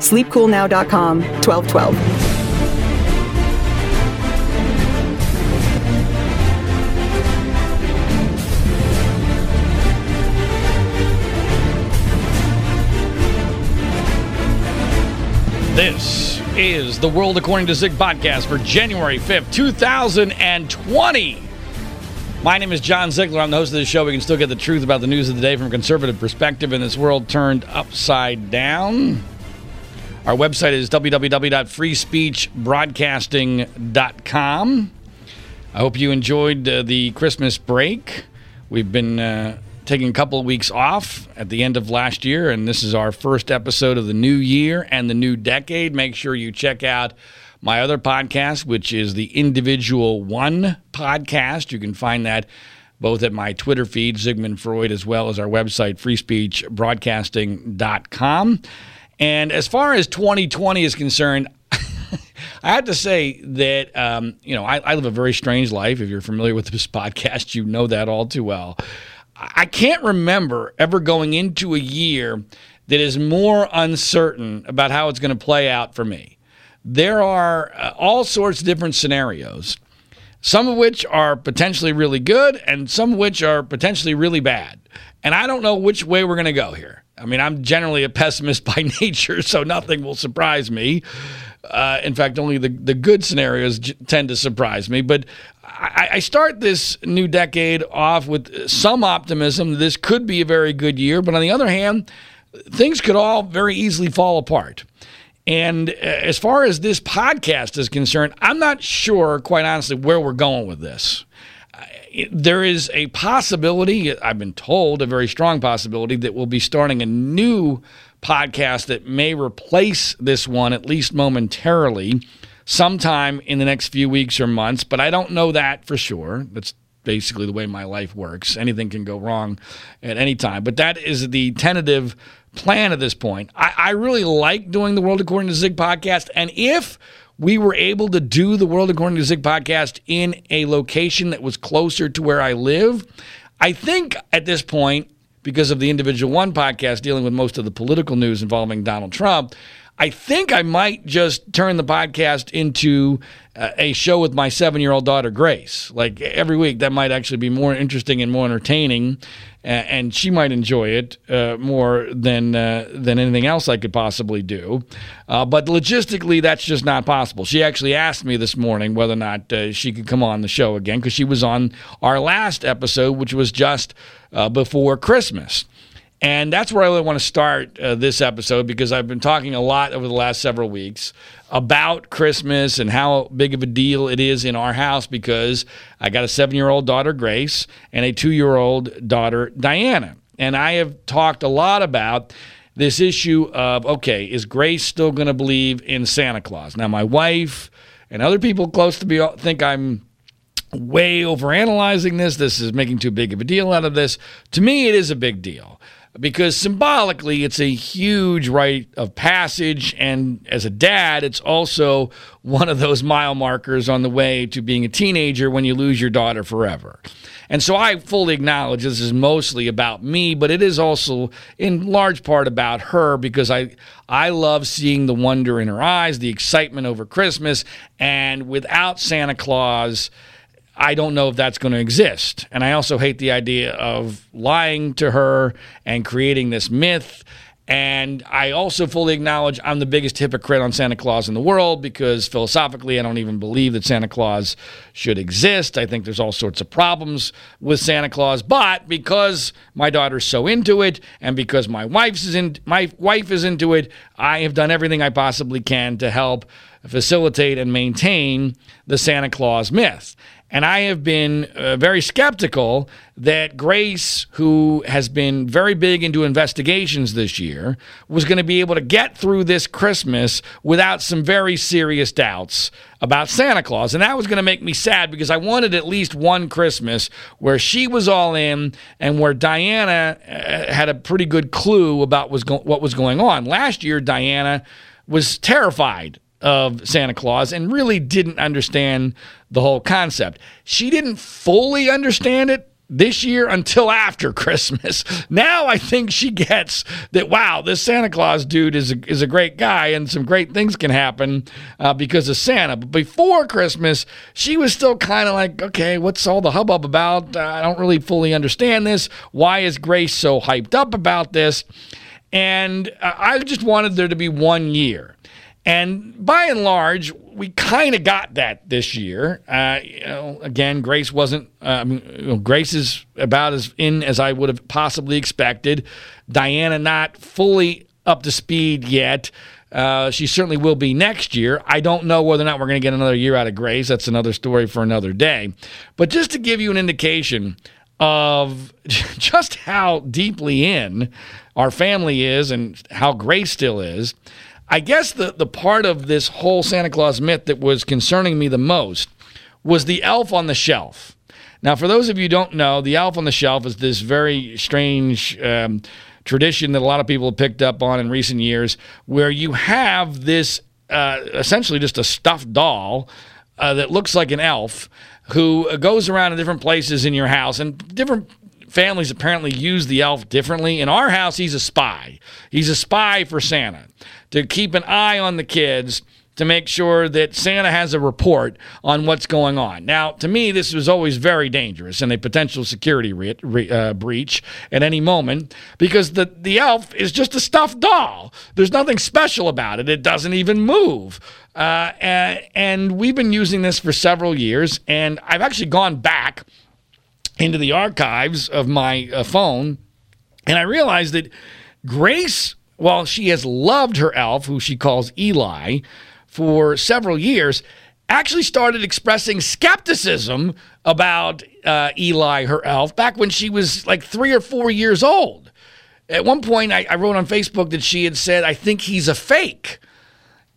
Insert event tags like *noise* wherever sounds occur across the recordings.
Sleepcoolnow.com 1212. This is the World According to Zig podcast for January 5th, 2020. My name is John Ziegler. I'm the host of this show. We can still get the truth about the news of the day from a conservative perspective in this world turned upside down. Our website is www.freespeechbroadcasting.com. I hope you enjoyed uh, the Christmas break. We've been uh, taking a couple of weeks off at the end of last year, and this is our first episode of the new year and the new decade. Make sure you check out my other podcast, which is the Individual One podcast. You can find that both at my Twitter feed, Zigmanfreud, as well as our website, freespeechbroadcasting.com. And as far as 2020 is concerned, *laughs* I have to say that um, you know I, I, live a very strange life. If you're familiar with this *laughs* podcast, you know that all too well. I can't remember ever going into a year that is more uncertain about how it's going to play out for me. There are uh, all sorts of different scenarios, some of which are potentially really good, and some of which are potentially really bad. And I don't know which way we're going to go here. I mean, I'm generally a pessimist *laughs* by nature, so nothing will surprise me. Uh, in fact, only the, the good scenarios j- tend to surprise me. But I, I, start this new decade off with some optimism. This could be a very good year. But on the other hand, things could all very easily fall apart. And uh, as far as this podcast is concerned, I'm not sure, quite honestly, where we're going with this there is a possibility, I've been told, a very strong possibility, that we'll be starting a new podcast that may replace this one, at least momentarily, sometime in the next few weeks or months. But I don't know that for sure. That's basically the way my life works. Anything can go wrong at any time. But that is the tentative plan at this point. I, I really like doing the World According to Zig podcast. And if we were able to do the World According to Zig podcast in a location that was closer to where I live. I think at this point, because of the Individual One podcast dealing with most of the political news involving Donald Trump, I think I might just turn the podcast into uh, a show with my seven year old daughter, Grace. Like every week, that might actually be more interesting and more entertaining and she might enjoy it uh, more than uh, than anything else I could possibly do. Uh, but logistically, that's just not possible. She actually asked me this morning whether or not she could come on the show again because she was on our last episode, which was just before Christmas. And that's where I really want to start uh, this episode because I've been talking a lot over the last several weeks about Christmas and how big of a deal it is in our house because I got a seven year old daughter, Grace, and a two year old daughter, Diana. And I have talked a lot about this issue of okay, is Grace still going to believe in Santa Claus? Now, my wife and other people close to me think I'm way overanalyzing this. This is making too big of a deal out of this. To me, it is a big deal because symbolically it's a huge rite of passage. And as a dad it's also one of those mile markers on the way to being a teenager when you lose your daughter forever. And so i fully acknowledge this is mostly about me but it is also in large part about her because i i love seeing the wonder in her eyes the excitement over christmas. And without santa claus I don't know if that's going to exist. And I also hate the idea of lying to her and creating this myth And I also fully acknowledge I'm the biggest hypocrite on Santa Claus in the world because philosophically, I don't even believe that Santa Claus should exist. I think there's all sorts of problems with Santa Claus. But because my daughter's so into it, and because my wife's is in, my wife is into it, I have done everything I possibly can to help facilitate and maintain the Santa Claus myth. And I have been uh, very skeptical that Grace, who has been very big into investigations this year, was going to be able to get through this Christmas without some very serious doubts about Santa Claus. And that was going to make me sad because I wanted at least one Christmas where she was all in and where Diana uh, had a pretty good clue about was go- what was going on. Last year, Diana was terrified of Santa Claus and really didn't understand the whole concept. She didn't fully understand it this year until after *laughs* Christmas. Now I think she gets that. Wow, this Santa Claus dude is a, is a great guy, and some great things can happen uh, because of Santa. But before Christmas, she was still kind of like, okay, what's all the hubbub about? Uh, I don't really fully understand this. Why is Grace so hyped up about this? And uh, I just wanted there to be one year. And by and large, we kind of got that this year. Uh, you know, again, Grace wasn't. Mean, you know, Grace is about as in as I would have possibly expected. Diana not fully up to speed yet. Uh, she certainly will be next year. I don't know whether or not we're going to get another year out of Grace. That's another story for another day. But just to give you an indication of *laughs* just how deeply in our family is and how Grace still is. I guess the, the part of this whole Santa Claus myth that was concerning me the most was the elf on the shelf. Now, for those of you who don't know, the elf on the shelf is this very strange um, tradition that a lot of people have picked up on in recent years where you have this uh, essentially just a stuffed doll uh, that looks like an elf who goes around in different places in your house and different families apparently use the elf differently. In our house, he's a spy. He's a spy for Santa to keep an eye on the kids to make sure that Santa has a report on what's going on. Now, to me, this was always very dangerous and a potential security re- re- uh, breach at any moment because the, the elf is just a stuffed doll. There's nothing special about it, it doesn't even move. Uh, and, and we've been using this for several years, and I've actually gone back into the archives of my uh, phone, and I realized that Grace while she has loved her elf, who she calls Eli, for several years, actually started expressing skepticism about uh, Eli, her elf, back when she was like three or four years old. At one point, I, I wrote on Facebook that she had said, I think he's a fake.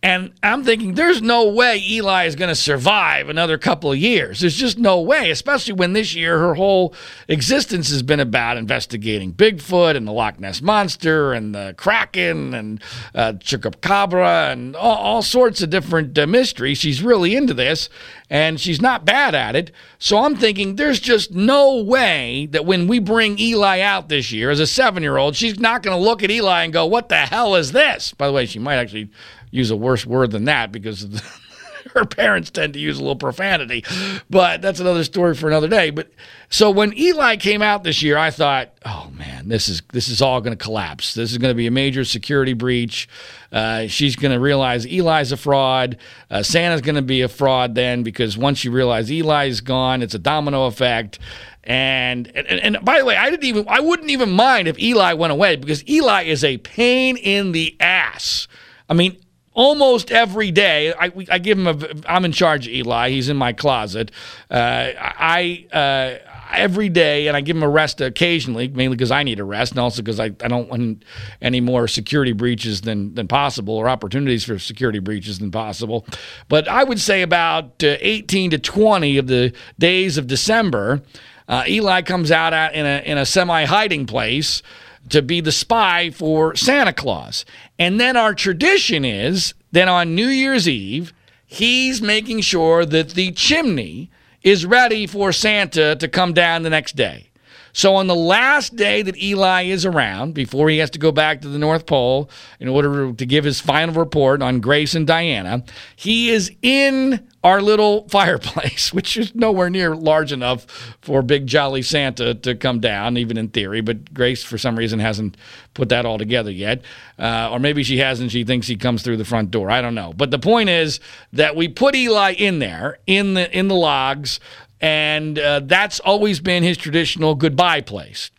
And I'm thinking, there's no way Eli is going to survive another couple of years. There's just no way, especially when this year her whole existence has been about investigating Bigfoot and the Loch Ness Monster and the Kraken and uh, Chupacabra and all, all, sorts of different uh, mysteries. She's really into this and she's not bad at it. So I'm thinking, there's just no way that when we bring Eli out this year as a seven year old, she's not going to look at Eli and go, What the hell is this? By the way, she might actually use a worse word than that because *laughs* her parents tend to use a little profanity. But that's another story for another day. But so when Eli came out this year, I thought, oh man, this is this is all going to collapse. This is going to be a major security breach. Uh, she's going to realize Eli's a fraud. Uh, Santa's going to be a fraud then because once you realize Eli's gone, it's a domino effect. And, and and by the way, I didn't even I wouldn't even mind if Eli went away because Eli is a pain in the ass. I mean, almost every day. I, I give him a. I'm in charge Eli. He's in my closet. Uh, I uh, every day, and I give him a rest occasionally, mainly because I need a rest, and also because I, I don't want any more security breaches than than possible, or opportunities for security breaches than possible. But I would say about uh, 18 to 20 of the days of December, uh, Eli comes out in a in a semi hiding place to be the spy for Santa Claus. And then our tradition is that on New Year's Eve, he's making sure that the chimney is ready for Santa to come down the next day. So on the last day that Eli is around, before he has to go back to the North Pole in order to give his final report on Grace and Diana, he is in our little *laughs* fireplace, which is nowhere near large enough for Big Jolly Santa to come down, even in theory. But Grace, for some reason, hasn't put that all together yet. Uh, or maybe she hasn't. She thinks he comes through the front door. I don't know. But the point is that we put Eli in there in the in the logs, and uh, that's always been his traditional goodbye place.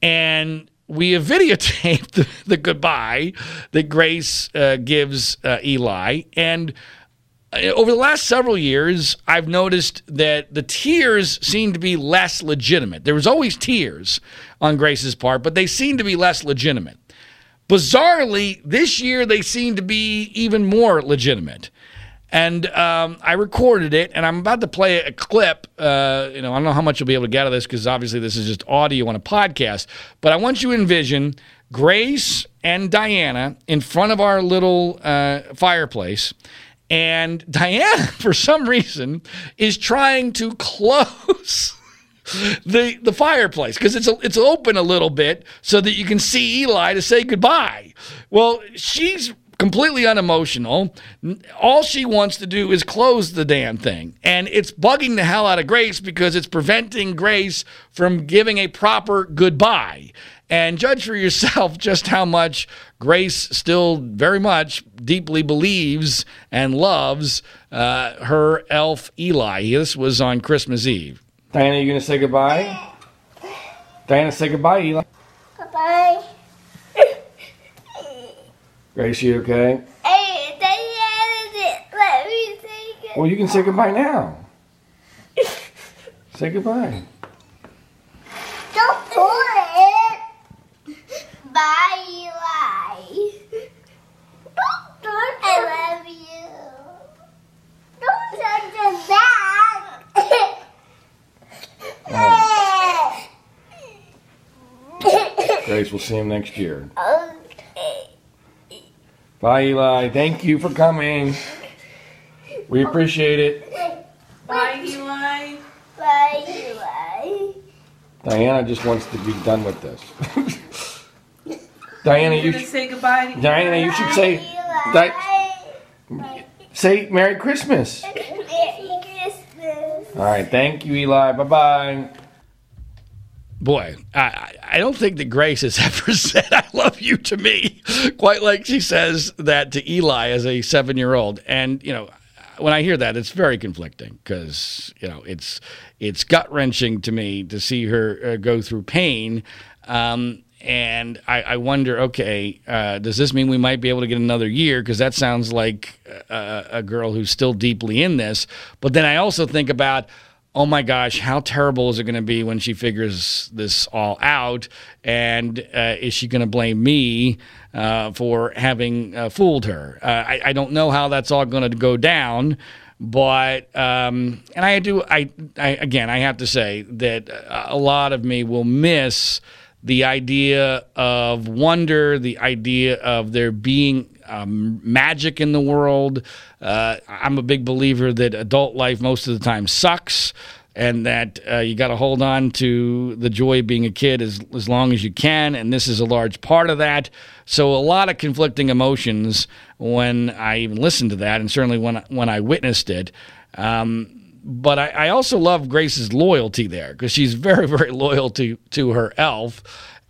And we have *laughs* videotaped the, the goodbye that Grace uh, gives uh, Eli, and uh, over the last several years, I've noticed that the tears seem to be less legitimate. There was always tears on Grace's part, but they seem to be less legitimate. Bizarrely, this year they seem to be even more legitimate. And um, I recorded it, and I'm about to play a clip. Uh, you know, I don't know how much you'll be able to get of this because obviously this is just audio on a podcast. But I want you to envision Grace and Diana in front of our little uh, fireplace, and *laughs* Diana, for some reason, is trying to close *laughs* the the fireplace because it's it's open a little bit so that you can see Eli to say goodbye. Well, she's completely unemotional. All she wants to do is close the damn thing. And it's bugging the hell out of Grace because it's preventing Grace from giving a proper goodbye and judge for yourself *laughs* just how much Grace still very much deeply believes and loves uh, her elf Eli. This was on Christmas Eve. Diana, you gonna say goodbye? Diana, say goodbye, Eli. Bye. Grace, you okay? Hey, Diana didn't let me say it. Well, you can say goodbye now. say goodbye. Don't pull it. Bye, Eli. Don't touch I love you. Don't touch the back. Grace, we'll see him next year. Oh, okay. Bye, Eli. Thank you for coming. We appreciate it. Bye, Eli. Bye, Eli. Diana just wants to be done with this. Diana, You're you gonna sh- say goodbye to Diana, you should say Di- say Merry Christmas. Merry Christmas. All right, thank you, Eli. Bye bye. Boy, I, I- don't think that Grace has *laughs* ever said "I love you" to me, quite like she says that to Eli as a seven-year-old. And you know, when I hear that, it's very conflicting because you know it's it's gut wrenching to me to see her uh, go through pain. Um, and I, I wonder, okay, uh, does this mean we might be able to get another year? Because that sounds like a, a girl who's still deeply in this. But then I also think about, oh my gosh, how terrible is it going to be when she figures this all out? And uh, is she going to blame me uh, for having uh, fooled her? Uh, I, I don't know how that's all going to go down. But um, and I do I, I again I have to say that a lot of me will miss the idea of wonder, the idea of there being um, magic in the world. Uh, I'm a big believer that adult life most of the time sucks, and that uh, you got to hold on to the joy of being a kid as, as long as you can. And this is a large part of that. So, a lot of conflicting emotions when I even listened to that, and certainly when, when I witnessed it. Um, but I, I also love Grace's loyalty there because she's very, *laughs* very loyal to to her elf.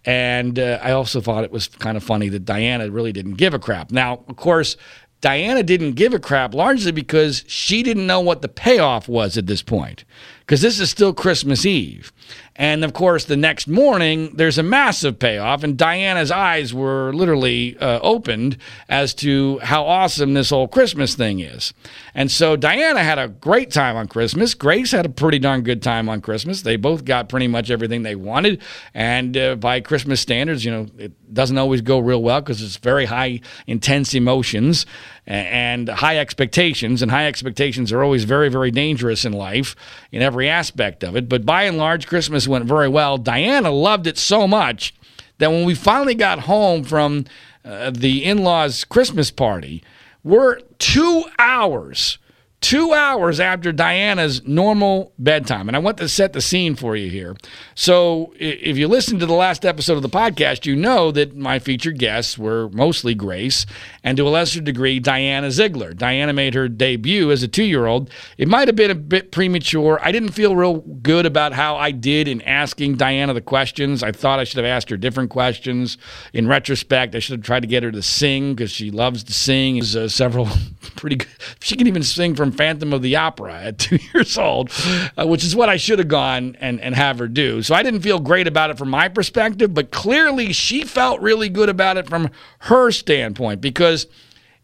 And uh, I also thought it was kind of funny that Diana really didn't give a crap. Now, of course, Diana didn't give a crap largely because she didn't know what the payoff was at this point. Because this is still Christmas Eve. And of course, the next morning, there's a massive payoff, and Diana's eyes were literally uh, opened as to how awesome this whole Christmas thing is. And so Diana had a great time on Christmas. Grace had a pretty darn good time on Christmas. They both got pretty much everything they wanted. And uh, by Christmas standards, you know, it doesn't always go real well because it's very high, intense emotions and high expectations. And high expectations are always very, very dangerous in life in every aspect of it. But by and large, Christmas went very well. Diana loved it so much that when we finally got home from uh, the in laws' Christmas party, we're two hours two hours after Diana's normal bedtime. And I want to set the scene for you here. So, if you listen to the last episode of the podcast, you know that my featured guests were mostly Grace and to a lesser degree, Diana Ziegler. Diana made her debut as a two year old. It might have been a bit premature. I didn't feel real good about how I did in asking Diana the questions. I thought I should have asked her different questions. In retrospect, I should have tried to get her to sing because she loves to sing. There's uh, several *laughs* pretty good. She can even sing from Phantom of the Opera at *laughs* two years old, uh, which is what I should have gone and, and have her do. So I didn't feel great about it from my perspective, but clearly she felt really good about it from her standpoint because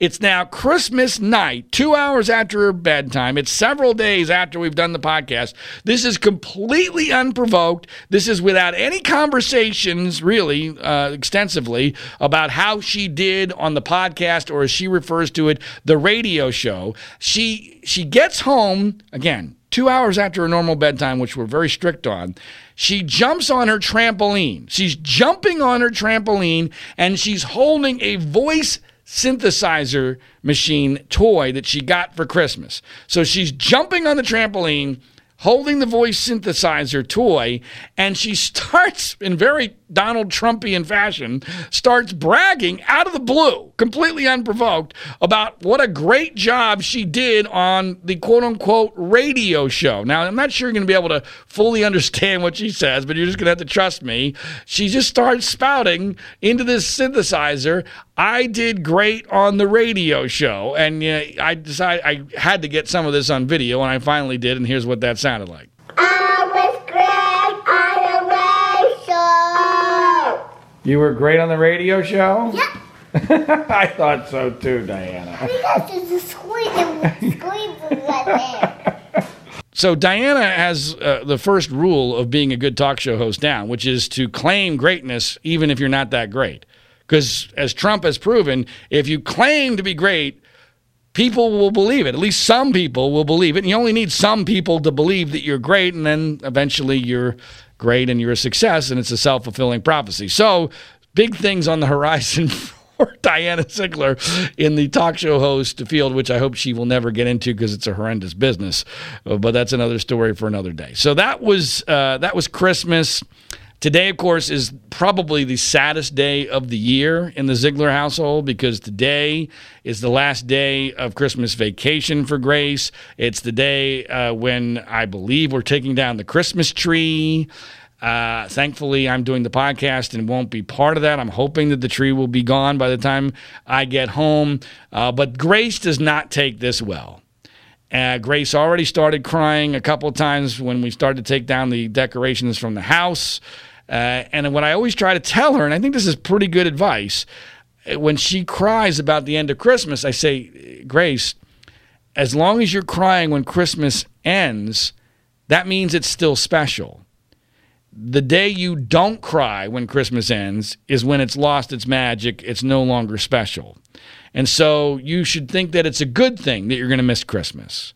it's now Christmas night, two hours after her bedtime. It's several days after we've done the podcast. This is completely unprovoked. This is without any conversations, really, uh, extensively, about how she did on the podcast, or as she refers to it, the radio show. She she gets home again two hours after her normal bedtime, which we're very strict on. She jumps on her trampoline. She's jumping on her trampoline and she's holding a voice synthesizer machine toy that she got for Christmas. So she's jumping on the trampoline, holding the voice synthesizer toy, and she starts in very Donald Trumpian fashion, starts bragging out of the blue, completely unprovoked, about what a great job she did on the quote unquote radio show. Now, I'm not sure you're going to be able to fully understand what she says, but you're just going to have to trust me. She just starts spouting into this synthesizer. I did great on the radio show, and uh, I decided I had to get some of this on video, and I finally did, and here's what that sounded like. You were great on the radio show? Yeah. *laughs* I thought so too, Diana. Because there's a squeeze and squeezes right there. So Diana has uh, the first rule of being a good talk show host down, which is to claim greatness even if you're not that great. Because as Trump has proven, if you claim to be great, people will believe it. At least some people will believe it. And you only need some people to believe that you're great, and then eventually you're great and you're a success, and it's a self fulfilling prophecy. So, big things on the horizon. *laughs* for Diana Ziegler in the talk show host field, which I hope she will never get into because it's a horrendous business. Uh, but that's another story for another day. So that was uh, that was Christmas. Today, of course, is probably the saddest day of the year in the Ziegler household because today is the last day of Christmas vacation for Grace. It's the day uh, when I believe we're taking down the Christmas tree. Uh, thankfully, I'm doing the podcast and won't be part of that. I'm hoping that the tree will be gone by the time I get home. Uh, but Grace does not take this well. Uh, Grace already started crying a couple times when we started to take down the decorations from the house. Uh, and what I always try to tell her, and I think this is pretty good advice, uh, when she cries about the end of Christmas, I say, Grace, as long as you're crying when Christmas ends, that means it's still special. The day you don't cry when Christmas ends is when it's lost its magic, it's no longer special. And so you should think that it's a good thing that you're going to miss Christmas.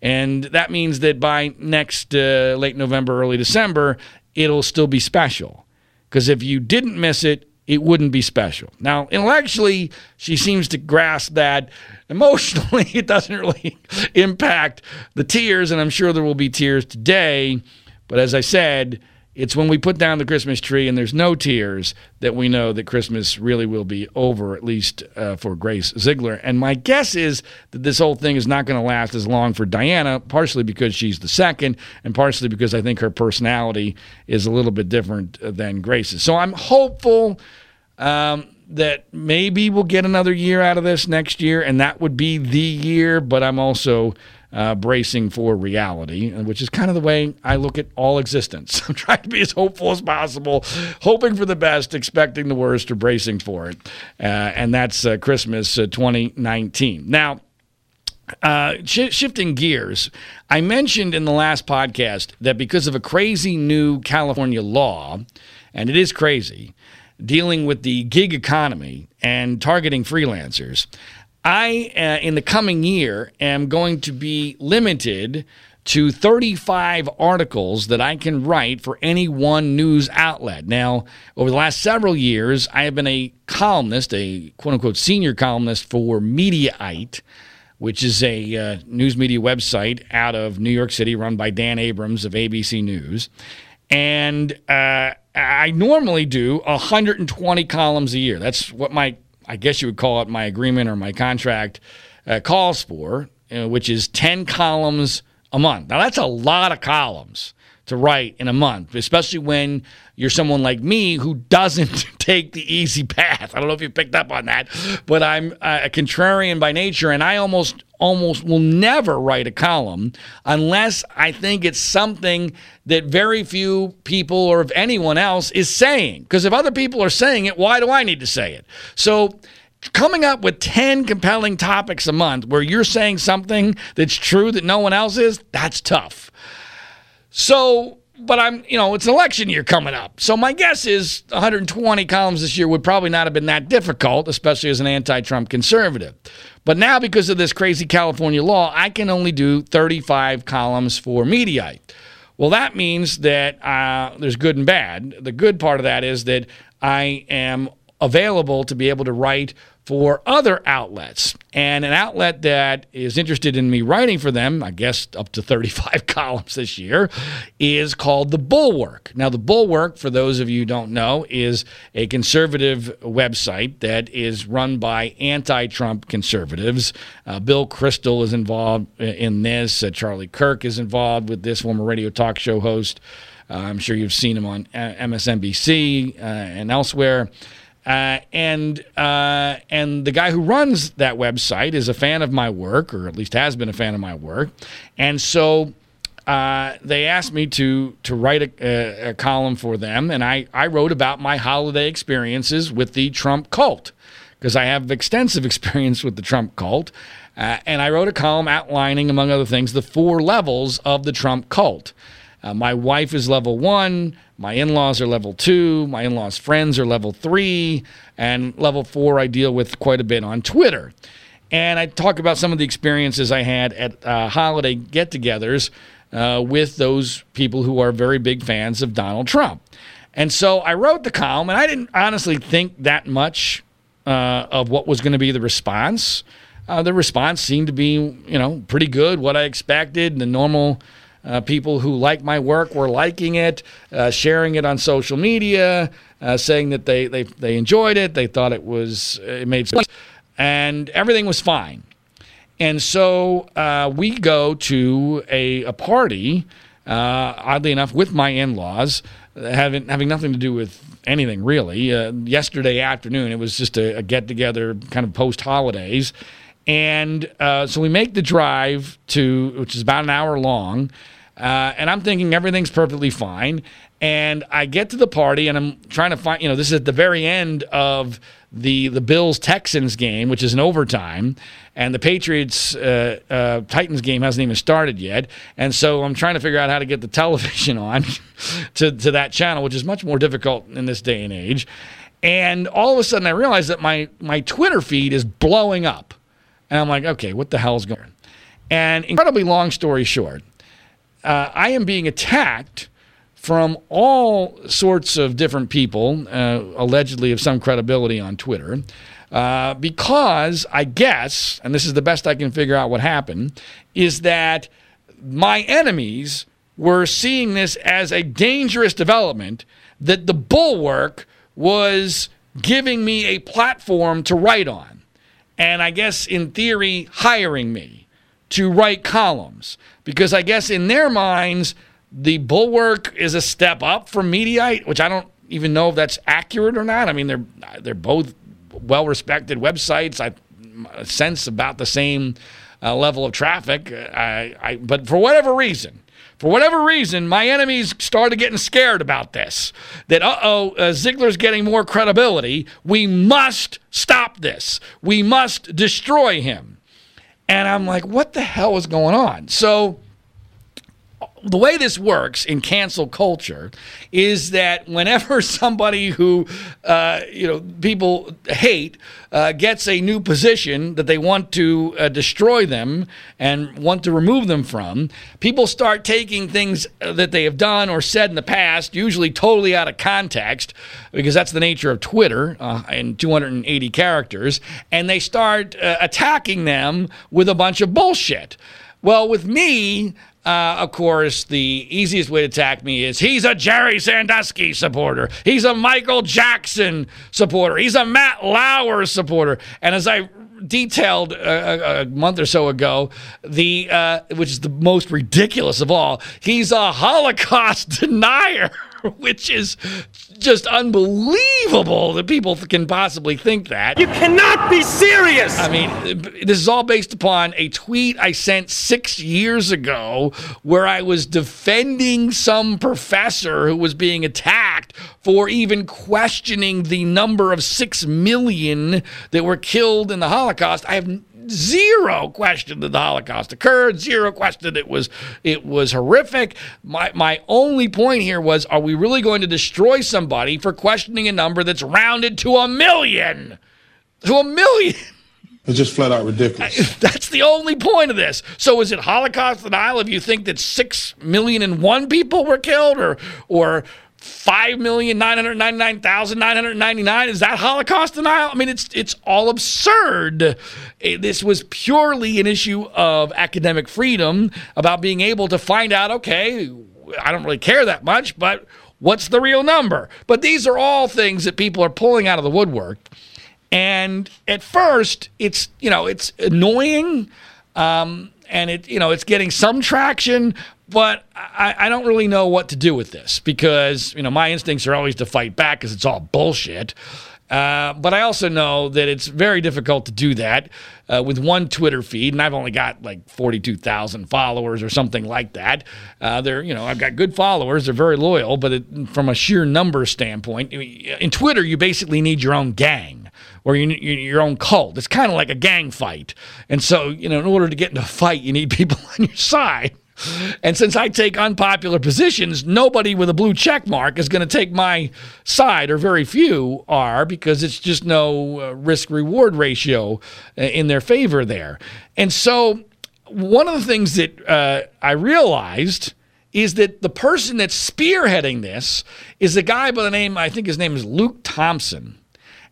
And that means that by next uh, late November, early December, it'll still be special. Because if you didn't miss it, it wouldn't be special. Now, intellectually, she seems to grasp that. *laughs* Emotionally, it doesn't really *laughs* impact the tears, and I'm sure there will be tears today. But as I said, it's when we put down the Christmas tree and there's no tears that we know that Christmas really will be over, at least uh, for Grace Ziegler. And my guess is that this whole thing is not going to last as long for Diana, partially because she's the second, and partially because I think her personality is a little bit different uh, than Grace's. So I'm hopeful. Um, that maybe we'll get another year out of this next year, and that would be the year. But I'm also uh, bracing for reality, which is kind of the way I look at all existence. *laughs* I'm trying to be as hopeful as possible, hoping for the best, expecting the worst, or bracing for it. Uh, and that's uh, Christmas uh, 2019. Now, uh, sh- shifting gears, I mentioned in the last podcast that because of a crazy new California law, and it is crazy, dealing with the gig economy and targeting freelancers, I, uh, in the coming year, am going to be limited to 35 articles that I can write for any one news outlet. Now, over the last several years, I have been a columnist, a quote unquote senior columnist for Mediaite, which is a uh, news media website out of New York City run by Dan Abrams of ABC News. And uh, I normally do 120 columns a year. That's what my, I guess you would call it my agreement or my contract uh, calls for, uh, which is 10 columns a month. Now, that's a lot of columns to write in a month, especially when you're someone like me who doesn't *laughs* take the easy path. I don't know if you picked up on that, but I'm a contrarian by nature, and I almost almost will never write a column unless I think it's something that very few people or if anyone else is saying. Because if other people are saying it, why do I need to say it? So coming up with 10 compelling topics a month where you're saying something that's true that no one else is, that's tough. So, but I'm, you know, it's election year coming up. So my guess is 120 columns this year would probably not have been that difficult, especially as an anti Trump conservative. But now, because of this crazy California law, I can only do 35 columns for Mediaite. Well, that means that uh, there's good and bad. The good part of that is that I am available to be able to write for other outlets. And an outlet that is interested in me writing for them, I guess up to 35 *laughs* columns this year, is called The Bulwark. Now, The Bulwark, for those of you who don't know, is a conservative website that is run by anti Trump conservatives. Uh, Bill Kristol is involved in this, uh, Charlie Kirk is involved with this, former radio talk show host. Uh, I'm sure you've seen him on uh, MSNBC uh, and elsewhere. Uh, and uh, and the guy who runs that website is a fan of my work, or at least has been a fan of my work, and so uh, they asked me to to write a, a, column for them, and I I wrote about my holiday experiences with the Trump cult because I have extensive *laughs* experience with the Trump cult, uh, and I wrote a column outlining, among other things, the four levels of the Trump cult. Uh, my wife is level one. My in laws are level two. My in laws' friends are level three. And level four, I deal with quite a bit on Twitter. And I talk about some of the experiences I had at uh, holiday get togethers uh, with those people who are very big fans of Donald Trump. And so I wrote the column, and I didn't honestly think that much uh, of what was going to be the response. Uh, the response seemed to be, you know, pretty good, what I expected, the normal uh, people who like my work were liking it, uh, sharing it on social media, uh, saying that they, they, they enjoyed it, they thought it was it made sense, and everything was fine. And so uh, we go to a, a party, uh, oddly enough, with my in laws, having, having nothing to do with anything really. Uh, yesterday afternoon, it was just a, a get together kind of post holidays. And uh, so we make the drive to, which is about an hour long. Uh, and I'm thinking everything's perfectly fine. And I get to the party and I'm trying to find, you know, this is at the very end of the the Bills Texans game, which is an overtime, and the Patriots uh, uh, Titans game hasn't even started yet. And so I'm trying to figure out how to get the *laughs* television on *laughs* to, to that channel, which is much more difficult in this day and age. And all of a sudden I realize that my, my Twitter feed is blowing up. And I'm like, okay, what the hell's going on? And incredibly long story short, uh, I am being attacked from all sorts of different people, uh, allegedly of some credibility on Twitter, uh, because I guess, and this is the best I can figure out what happened, is that my enemies were seeing this as a dangerous development that the bulwark was giving me a platform to write on and I guess in theory, hiring me to write columns. Because I guess in their minds, the Bulwark is a step up from Mediaite, which I don't even know if that's accurate or not. I mean, they're they're both well respected websites. I sense about the same uh, level of traffic. I, I, but for whatever reason, for whatever reason, my enemies started getting scared about this. That, uh oh, uh, Ziegler's getting more credibility. We must stop this. We must destroy him. And I'm like, what the hell is going on? So, the way this works in cancel culture is that whenever *laughs* somebody who uh, you know people hate uh, gets a new position that they want to uh, destroy them and want to remove them from, people start taking things uh, that they have done or said in the past, usually totally out of context, because that's the nature of Twitter uh, in 280 characters, and they start uh, attacking them with a bunch of bullshit. Well, with me, uh, of course, the easiest way to attack me is he's a Jerry Sandusky supporter. He's a Michael Jackson supporter. He's a Matt Lauer supporter. And as I detailed a, a month or so ago, the uh, which is the most ridiculous of all, he's a Holocaust *laughs* denier. *laughs* which is just unbelievable that people can possibly think that. You cannot be serious! I mean, this is all based upon a tweet I sent six years ago where I was defending some professor who was being attacked for even questioning the number of six million that were killed in the Holocaust. I have zero question that the Holocaust occurred. Zero question it was it was horrific. My my only point here was: Are we really going to destroy somebody for questioning a number that's rounded to a million? To a million. It's just flat out ridiculous. *laughs* That's the only point of this. So is it Holocaust denial if you think that six million and one people were killed, or or five million nine hundred ninety nine thousand nine hundred ninety nine. Is that Holocaust denial? I mean, it's it's all absurd. This was purely an issue of academic freedom about being able to find out. Okay, I don't really care that much, but what's the real number? But these are all things that people are pulling out of the woodwork. And at first, it's you know it's annoying. Um, and it you know it's getting some traction but I, I, don't really know what to do with this because you know my instincts are always to fight back because it's all bullshit. Uh, but I also know that it's very difficult to do that uh, with one Twitter feed, and I've only got like forty-two thousand followers or something like that. Uh, they're, you know, I've got good followers; they're very loyal. But it, from a sheer number standpoint, in Twitter, you basically need your own gang or your own cult. It's kind of like a gang fight, and so you know, in order to get into a fight, you need *laughs* people on your side. And since I take unpopular positions, nobody with a blue check mark is going to take my side, or very few are, because it's just no uh, risk reward ratio uh, in their favor there. And so, one of the things that uh, I realized is that the person that's spearheading this is a guy by the name, I think his name is Luke Thompson.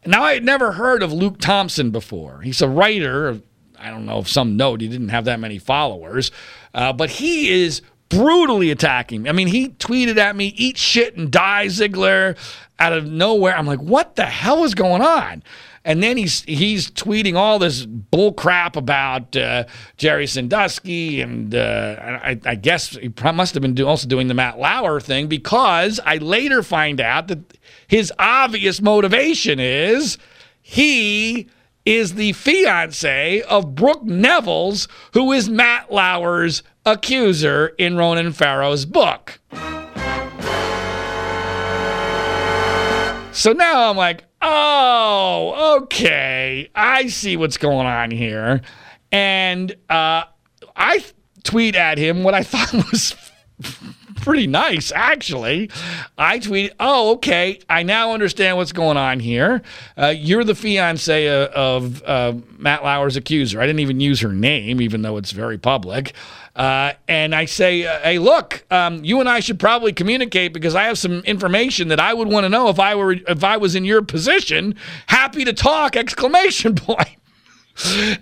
Now, I had never heard of Luke Thompson before. He's a writer, I don't know if some note he didn't have that many followers, uh, but he is brutally attacking me. I mean, he tweeted at me, eat shit and die, Ziegler, out of nowhere. I'm like, what the hell is going on? And then he's he's tweeting all this bull crap about uh, Jerry Sandusky, and uh, I, I, guess he must have been do, also doing the Matt Lauer thing because I later find out that his obvious motivation is he is the fiance of Brooke Nevils, who is Matt Lauer's accuser in Ronan Farrow's book. So now I'm like, oh, okay, I see what's going on here. And uh, I tweet at him what I *laughs* thought was pretty nice, actually. I tweeted, "Oh, okay, I now understand what's going on here. Uh, you're the fiance uh, of uh, Matt Lauer's accuser. I didn't even use her name, even though it's very public." Uh, and I say, uh, "Hey, look, um, you and I should probably communicate because I have some information that I would want to know if I were if I was in your position. Happy to talk!" Exclamation *laughs* point.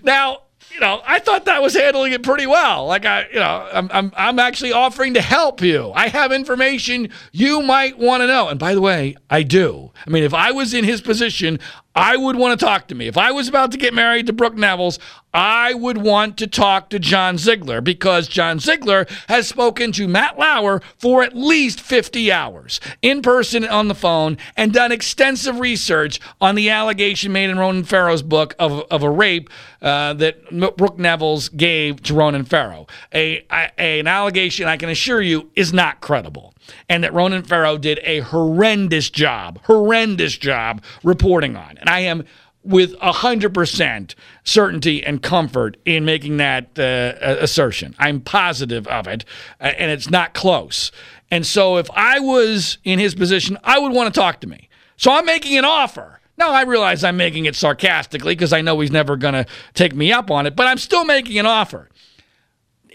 now you know, I thought that was handling it pretty well. Like I, you know, I'm, I'm, I'm actually offering to help you. I have information you might want to know. And by the way, I do. I mean, if I was in his position, I would want to talk to me. If I was about to get married to Brooke Nevils, I would want to talk to John Ziegler because John Ziegler has spoken to Matt Lauer for at least 50 hours in person on the phone and done extensive research on the allegation made in Ronan Farrow's book of, of a rape uh, that Brooke Nevils gave to Ronan Farrow. A, a, an allegation I can assure you is not credible and that Ronan Farrow did a horrendous job, horrendous job reporting on. And I am with 100% certainty and comfort in making that uh, assertion. I'm positive of it, uh, and it's not close. And so if I was in his position, I would want to talk to me. So I'm making an offer. Now, I realize I'm making it sarcastically because I know he's never going to take me up on it, but I'm still making an offer.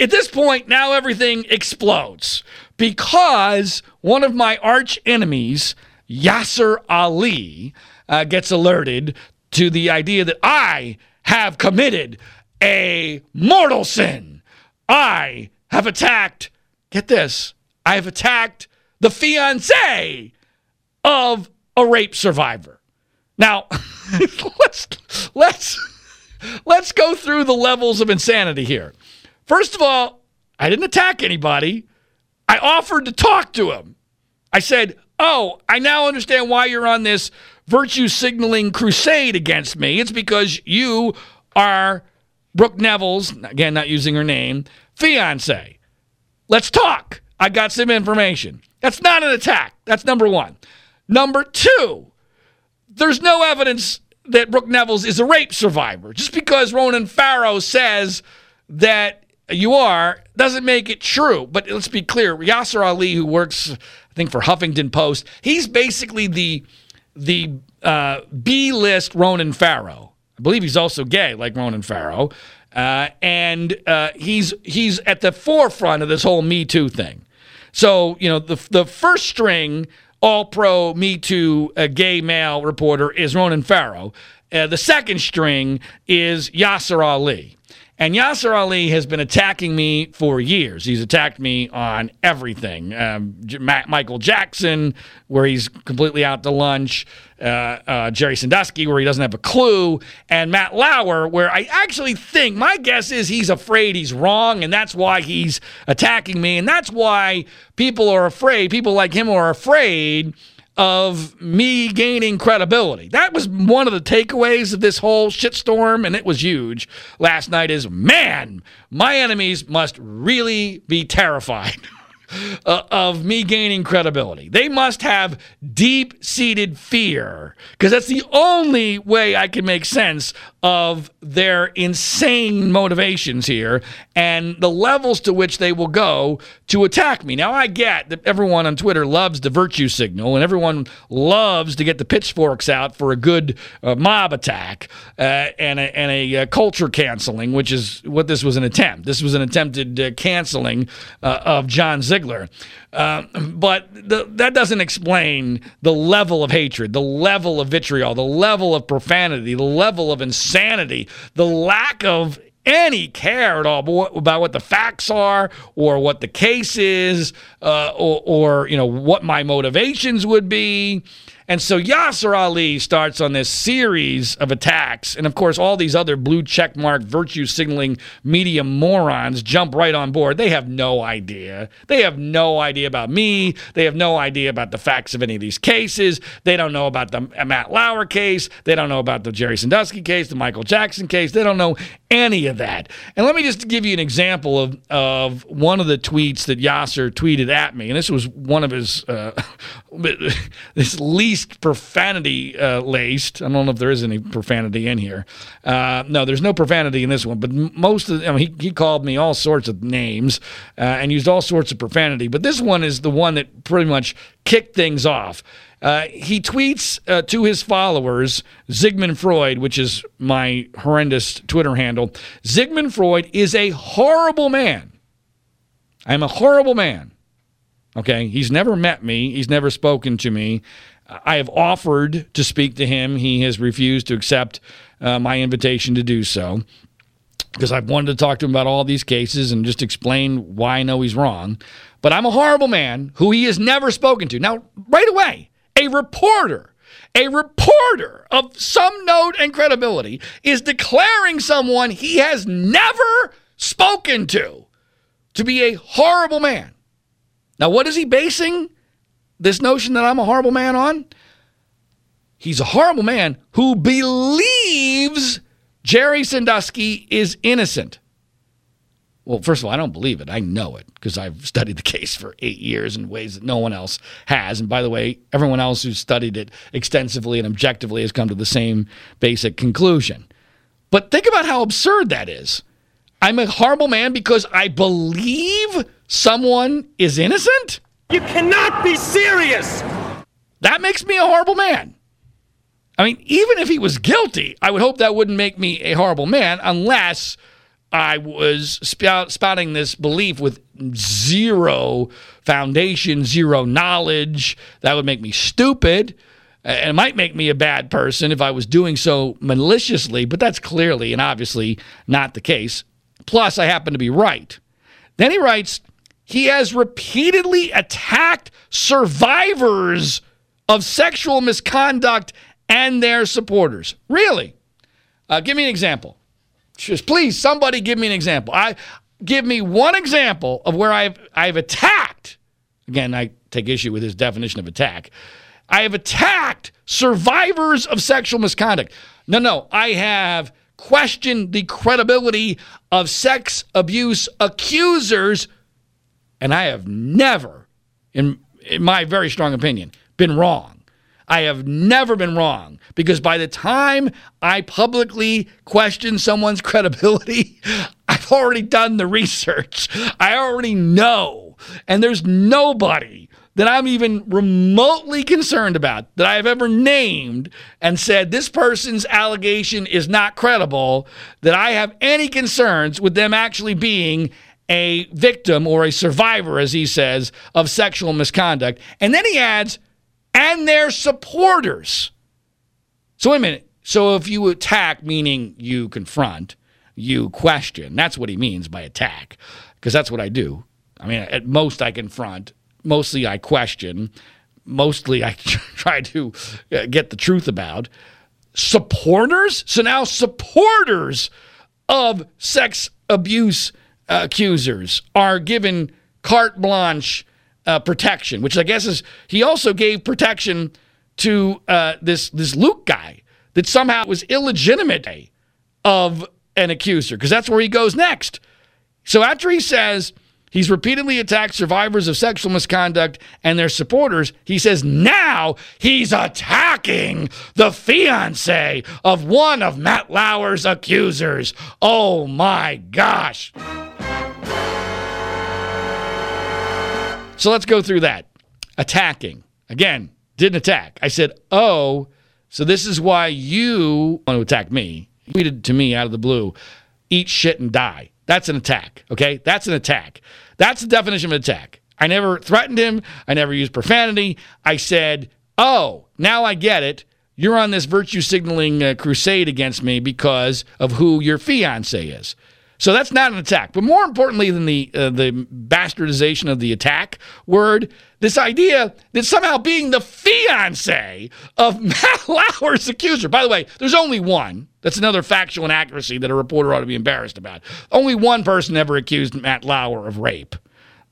At this point, now everything explodes because one of my arch enemies, Yashar Ali, uh, gets alerted to the idea that I have committed a mortal sin. I have attacked, get this, I have attacked the fiance of a rape survivor. Now, *laughs* let's let's let's go through the levels of insanity here. First of all, I didn't attack anybody. I offered to talk to him. I said, "Oh, I now understand why you're on this virtue signaling crusade against me. It's because you are Brooke Nevils, again, not using her name, fiance. Let's talk. I got some information. That's not an attack. That's number one. Number two, there's no evidence that Brooke Nevils is a rape survivor. Just because Ronan Farrow says that you are doesn't make it true. But let's be clear Yashar Ali, who works, I think, for Huffington Post, he's basically the the uh, B list Ronan Farrow. I believe he's also gay, like Ronan Farrow, uh, and uh, he's he's at the forefront of this whole Me Too thing. So you know the the first string All Pro Me Too uh, gay male reporter is Ronan Farrow. Uh, the second string is Yashar Ali. And Yashar Ali has been attacking me for years. He's attacked me on everything. Um, J- Ma- Michael Jackson, where he's completely out to lunch. Uh, uh, Jerry Sandusky, where he doesn't have a clue. And Matt Lauer, where I actually think, my guess is he's afraid he's wrong. And that's why he's attacking me. And that's why people are afraid, people like him are afraid of me gaining credibility. That was one of the takeaways of this whole shitstorm, and it was huge last night. Is man, my enemies must really be terrified. *laughs* uh, of me gaining credibility. They must have deep seated fear because that's the only way I can make sense of their insane motivations here and the levels to which they will go to attack me. Now, I get that everyone on Twitter loves the virtue signal and everyone loves to get the pitchforks out for a good uh, mob attack uh, and a, and a uh, culture canceling, which is what this was an attempt. This was an attempted uh, canceling uh, of John Ziegler. Uh, but the, that doesn't explain the level of hatred, the level of vitriol, the level of profanity, the level of insanity, the lack of any care at all about what the facts are or what the case is uh, or, or, you know what my motivations would be and so Yashar Ali starts on this series of attacks. And of course, all these other blue checkmark virtue signaling media morons jump right on board. They have no idea. They have no idea about me. They have no idea about the facts of any of these cases. They don't know about the Matt Lauer case. They don't know about the Jerry Sandusky case, the Michael Jackson case. They don't know any of that. And let me just give you an example of, of one of the tweets that Yashar tweeted at me. And this was one of his, uh, *laughs* this least profanity uh, laced. I don't know if there is any profanity in here. Uh, no, there's no profanity in this one, but most of, I mean, he, he called me all sorts of names uh, and used all sorts of profanity. But this one is the one that pretty much kicked things off. Uh, he tweets uh, to his followers, Zigmanfreud, which is my horrendous Twitter handle. Zigmanfreud is a horrible man. I'm a horrible man. Okay. He's never met me, he's never spoken to me. I have offered to speak to him. He has refused to accept uh, my invitation to do so because I've wanted to talk to him about all these cases and just explain why I know he's wrong. But I'm a horrible man who he has never spoken to. Now, right away, a reporter, a reporter of some note and credibility is declaring someone he has never spoken to to be a horrible man. Now, what is he basing this notion that I'm a horrible man on? He's a horrible man who believes Jerry Sandusky is innocent. Well, first of all, I don't believe it. I know it because I've studied the case for eight years in ways that no one else has. And by the way, everyone else who's studied it extensively and objectively has come to the same basic conclusion. But think about how absurd that is. I'm a horrible man because I believe someone is innocent? You cannot be serious! That makes me a horrible man. I mean, even if he was guilty, I would hope that wouldn't make me a horrible man unless I was spout, spouting this belief with zero foundation, zero knowledge. That would make me stupid. And it might make me a bad person if I was doing so maliciously, but that's clearly and obviously not the case. Plus, I happen to be right. Then he writes, he has repeatedly attacked survivors of sexual misconduct and their supporters. Really? Uh, give me an example. Just please, somebody give me an example. I give me one example of where I've I've attacked. Again, I take issue with his definition of attack. I have attacked survivors of sexual misconduct. No, no, I have questioned the credibility of sex abuse accusers, and I have never, in, in my very strong opinion, been wrong. I have never been wrong because by the time I publicly question someone's *laughs* credibility, I've already done the research. I already know. And there's nobody that I'm even remotely concerned about that I have ever named and said this person's allegation is not credible, that I have any concerns with them actually being a victim or a survivor, as he says, of sexual misconduct. And then he adds, and their supporters. So, wait a minute. So, if you attack, meaning you confront, you question, that's what he means by attack, because that's what I do. I mean, at most I confront, mostly I question, mostly I *laughs* try to uh, get the truth about. Supporters? So now supporters of sex abuse accusers are given carte blanche uh, protection, which I guess is he also gave protection to uh, this this Luke guy that somehow was illegitimate of an accuser because that's where he goes next. So after he says he's repeatedly attacked survivors of sexual misconduct and their supporters, he says now he's attacking the fiance of one of Matt Lauer's accusers. Oh my gosh. So let's go through that. Attacking. Again, didn't attack. I said, oh, so this is why you want to attack me. You tweeted to me out of the blue, eat shit and die. That's an attack, okay? That's an attack. That's the definition of attack. I never threatened him. I never used profanity. I said, oh, now I get it. You're on this virtue signaling uh, crusade against me because of who your fiance is. So that's not an attack. But more importantly than the uh, the bastardization of the attack word, this idea that somehow being the fiance of *laughs* Matt Lauer's accuser. By the way, there's only one. That's another factual inaccuracy that a reporter ought to be embarrassed about. Only one person ever accused Matt Lauer of rape.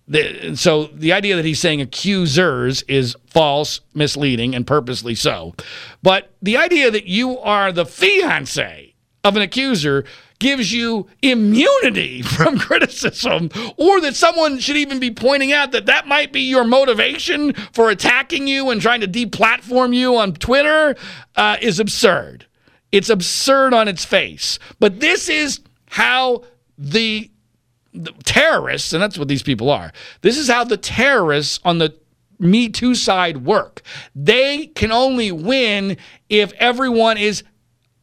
The, so the idea that he's saying accusers is false, misleading, and purposely so. But the idea that you are the fiance of an accuser gives you immunity *laughs* from criticism, or that someone should even be pointing out that that might be your motivation for attacking you and trying to deplatform you on Twitter uh, is absurd. It's absurd on its face. But this is how the, the terrorists, and that's what these people are, this is how the terrorists on the Me Too side work. They can only win if everyone is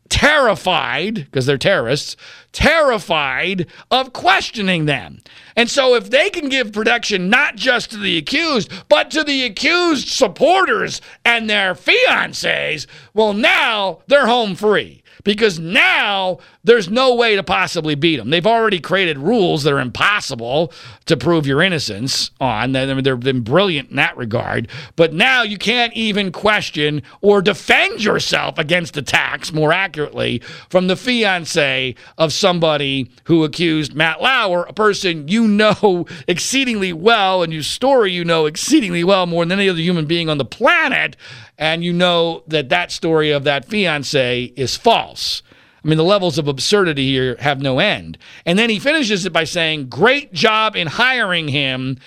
terrified, because they're terrorists, terrified of questioning them. And so, if they can give protection not just to the accused, but to the accused supporters and their fiancés, well, now they're home free because now there's no way to possibly beat them. They've already created rules that are impossible to prove your innocence on. They've been brilliant in that regard. But now you can't even question or defend yourself against attacks, more accurately, from the fiance of somebody who accused Matt Lauer, a person you know *laughs* exceedingly well and whose story you know exceedingly well more than any other human being on the planet. And you know that that story of that fiance is false. I mean, the levels of absurdity here have no end. And then he finishes it by saying, Great job in hiring him.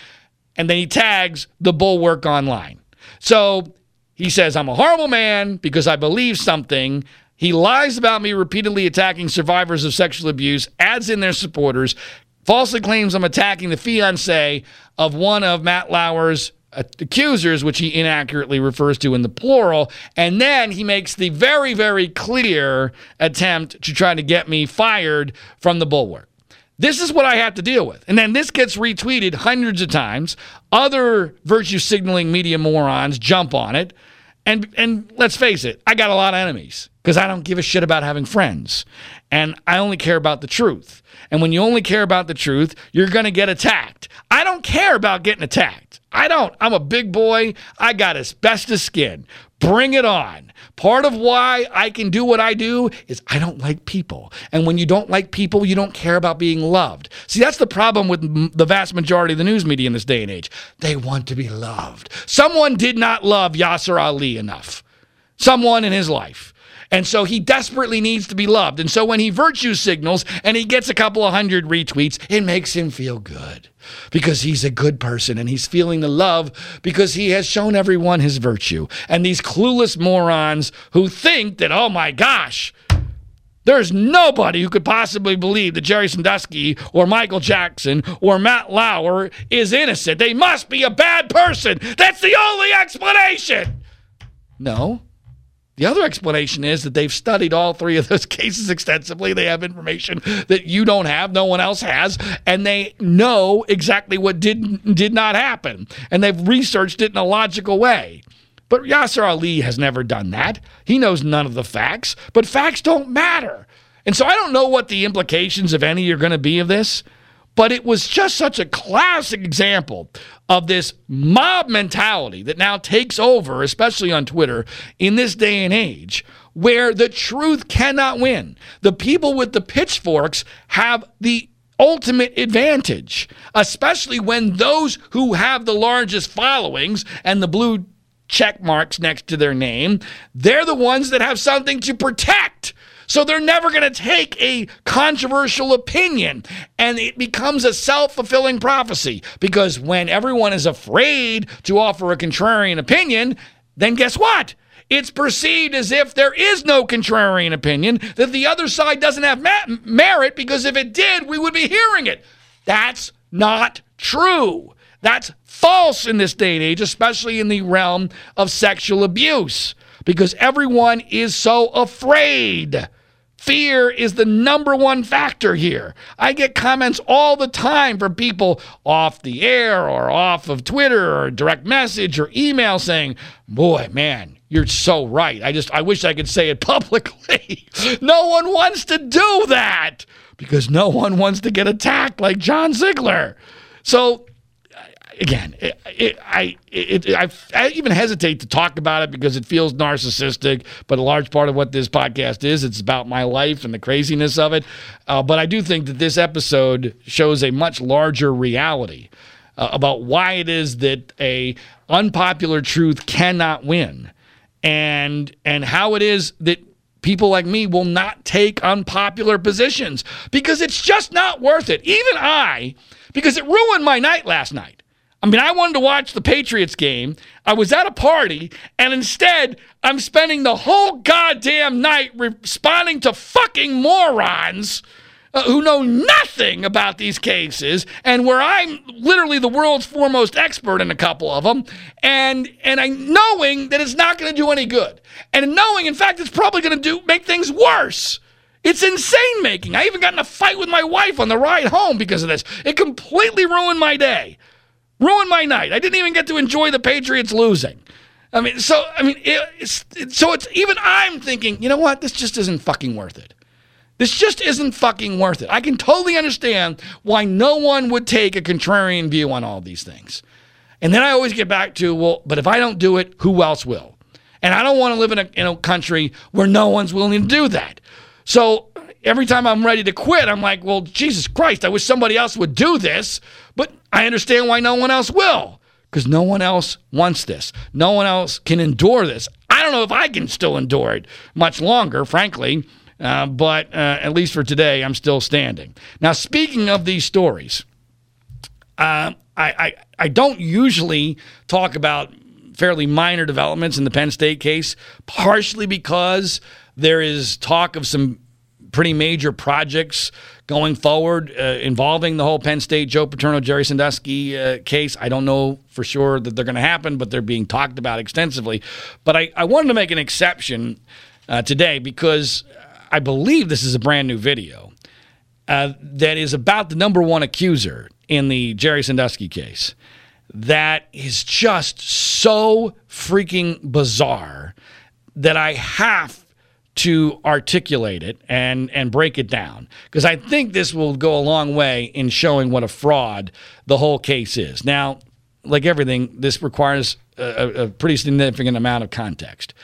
And then he tags the bulwark online. So he says, I'm a horrible man because I believe something. He lies about me repeatedly attacking survivors of sexual abuse, adds in their supporters, falsely claims I'm attacking the fiance of one of Matt Lauer's accusers, which he inaccurately refers to in the plural. And then he makes the very, very clear attempt to try to get me fired from the bulwark. This is what I have to deal with. And then this gets retweeted hundreds of times. Other virtue signaling media morons jump on it. And and let's face it, I got a lot of enemies because I don't give a shit about having friends. And I only care about the truth. And when you only care about the truth, you're going to get attacked. I don't care about getting attacked. I don't. I'm a big boy. I got asbestos skin. Bring it on. Part of why I can do what I do is I don't like people. And when you don't like people, you don't care about being loved. See, that's the problem with the vast majority of the news media in this day and age. They want to be loved. Someone did not love Yashar Ali enough. Someone in his life. And so he desperately needs to be loved. And so when he virtue signals and he gets a couple of hundred retweets, it makes him feel good because he's a good person and he's feeling the love because he has shown everyone his virtue. And these clueless morons who think that, oh my gosh, there's nobody who could possibly believe that Jerry Sandusky or Michael Jackson or Matt Lauer is innocent. They must be a bad person. That's the only explanation. No. The other explanation is that they've studied all three of those *laughs* cases extensively. They have information that you don't have, no one else has, and they know exactly what did did not happen, and they've researched it in a logical way. But Yashar Ali has never done that. He knows none of the facts, but facts don't matter. And so I don't know what the implications, if any, are going to be of this. But it was just such a classic example of this mob mentality that now takes over, especially on Twitter in this day and age, where the truth cannot win. The people with the pitchforks have the ultimate advantage, especially when those who have the largest followings and the blue check marks next to their name, they're the ones that have something to protect. So they're never going to take a controversial opinion. And it becomes a self fulfilling prophecy because when everyone is afraid to offer a contrarian opinion, then guess what? It's perceived as if there is no contrarian opinion, that the other side doesn't have merit because if it did, we would be hearing it. That's not true. That's false in this day and age, especially in the realm of sexual abuse, because everyone is so afraid. Fear is the number one factor here. I get comments all the time from people off the air or off of Twitter or direct message or email saying, Boy, man, you're so right. I just, I wish I could say it *laughs* publicly. no one wants to do that because no one wants to get attacked like John Ziegler. So again, it, it, I, it, I, I even hesitate to talk about it because it feels narcissistic. But a large part of what this podcast is, it's about my life and the craziness of it. Uh, but I do think that this episode shows a much larger reality uh, about why it is that a unpopular truth cannot win, and and how it is that people like me will not take unpopular positions because it's just not worth it. Even I, because it ruined my night last night. I mean, I wanted to watch the Patriots game. I was at a party, and instead, I'm spending the whole goddamn night responding to fucking morons uh, who know nothing about these cases, and where I'm literally the world's foremost expert in a couple of them, and and I knowing that it's not going to do any good, and knowing, in fact, it's probably going to do make things worse. It's insane making. I even got in a fight with my wife on the ride home because of this. It completely ruined my day. Ruined my night. I didn't even get to enjoy the Patriots losing. I mean, so I mean, it, it's, it, so it's even I'm thinking, you know what? This just isn't fucking worth it. This just isn't fucking worth it. I can totally understand why no one would take a contrarian view on all these things. And then I always get back to, well, but if I don't do it, who else will? And I don't want to live in a, in a country where no one's willing to do that. So every time I'm ready to quit, I'm like, well, Jesus Christ, I wish somebody else would do this. But I understand why no one else will because no one else wants this. No one else can endure this. I don't know if I can still endure it much longer, frankly. Uh, but uh, at least for today, I'm still standing. Now, speaking of these stories, uh, I, I, I don't usually talk about fairly minor developments in the Penn State case, partially because there is talk of some pretty major projects going forward uh, involving the whole Penn State Joe Paterno Jerry Sandusky uh, case. I don't know for sure that they're going to happen, but they're being talked about extensively. But I, I wanted to make an exception uh, today because I believe this is a brand new video uh, that is about the number one accuser in the Jerry Sandusky case. That is just so freaking bizarre that I have to articulate it and and break it down because I think this will go a long way in showing what a fraud the whole case is. Now, like everything, this requires a, a pretty significant amount of context.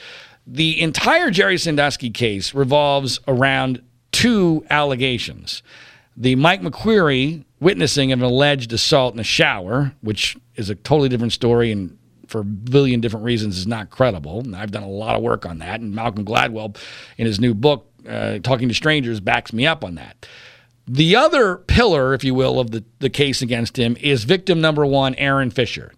The entire Jerry Sandusky case revolves around two allegations. The Mike McQueary witnessing of an alleged assault in a shower, which is a totally different story and for a billion different reasons is not credible. And I've done a lot of work on that. And Malcolm Gladwell, in his new book, uh, Talking to Strangers, backs me up on that. The other pillar, if you will, of the, the case against him is victim number one, Aaron Fisher.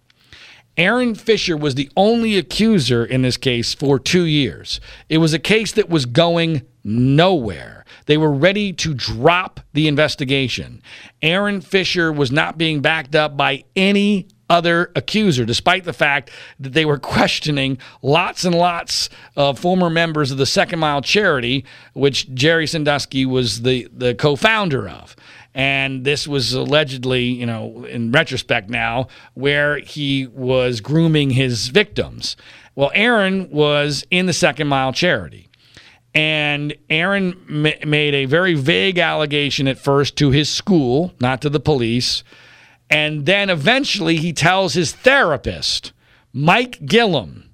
Aaron Fisher was the only accuser in this case for two years. It was a case that was going nowhere. They were ready to drop the investigation. Aaron Fisher was not being backed up by any other accuser, despite the fact that they were *laughs* questioning lots and lots of former members of the Second Mile Charity, which Jerry Sandusky was the, the co founder of. And this was allegedly, you know, in retrospect now, where he was grooming his victims. Well, Aaron was in the Second Mile Charity. And Aaron ma- made a very vague allegation at first to his school, not to the police, and then eventually he tells his therapist, Mike Gillum,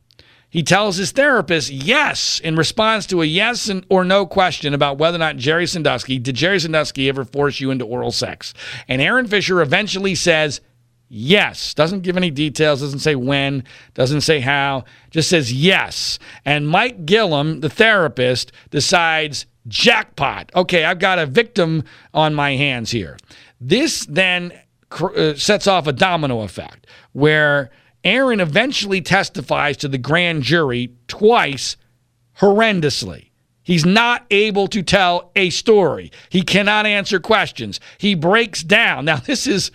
he tells his therapist yes in response to a yes or no question about whether or not Jerry Sandusky, did Jerry Sandusky ever force you into oral sex? And Aaron Fisher eventually says yes. Doesn't give any details, doesn't say when, doesn't say how, just says yes. And Mike Gillum, the therapist, decides jackpot. Okay, I've got a victim on my hands here. This then Uh, sets off a domino effect where Aaron eventually testifies to the grand jury twice horrendously. He's not able to tell a story. He cannot answer questions. He breaks down. Now, this is,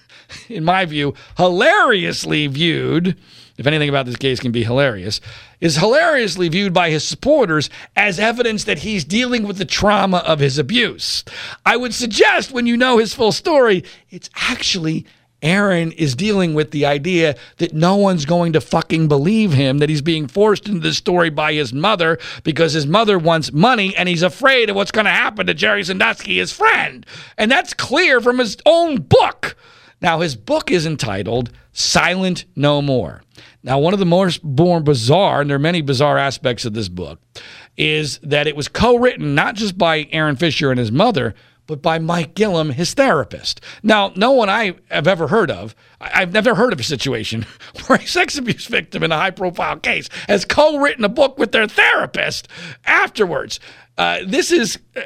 *laughs* in my view, hilariously viewed if anything about this case can be hilarious, is hilariously viewed by his supporters as evidence that he's dealing with the trauma of his abuse. I would suggest when you know his full story, it's actually Aaron is dealing with the idea that no one's going to fucking believe him, that he's being forced into this story by his mother because his mother wants money and he's afraid of what's going to happen to Jerry Sandusky, his friend. And that's clear from his own book. Now, his book is entitled Silent No More. Now, one of the most more bizarre, and there are many bizarre aspects of this book, is that it was co written not just by Aaron Fisher and his mother, but by Mike Gillum, his therapist. Now, no one I have ever heard of, I've never heard of a situation *laughs* where a sex abuse victim in a high profile case has co written a book with their therapist afterwards. Uh, this is uh,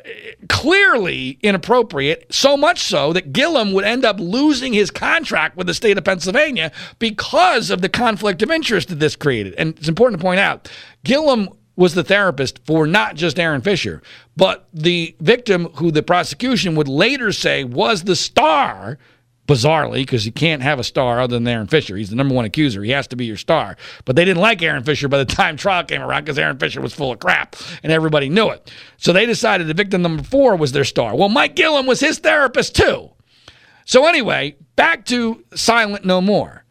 clearly inappropriate, so much so that Gillum would end up losing his contract with the state of Pennsylvania because of the conflict of interest that this created. And it's important to point out Gillum was the therapist for not just Aaron Fisher, but the victim who the prosecution would later say was the star bizarrely, because you can't have a star other than Aaron Fisher. He's the number one accuser. He has to be your star. But they didn't like Aaron Fisher by the *laughs* time trial came around because Aaron Fisher was full of crap and everybody knew it. So they decided the victim number four was their star. Well, Mike Gillum was his therapist too. So anyway, back to Silent No More.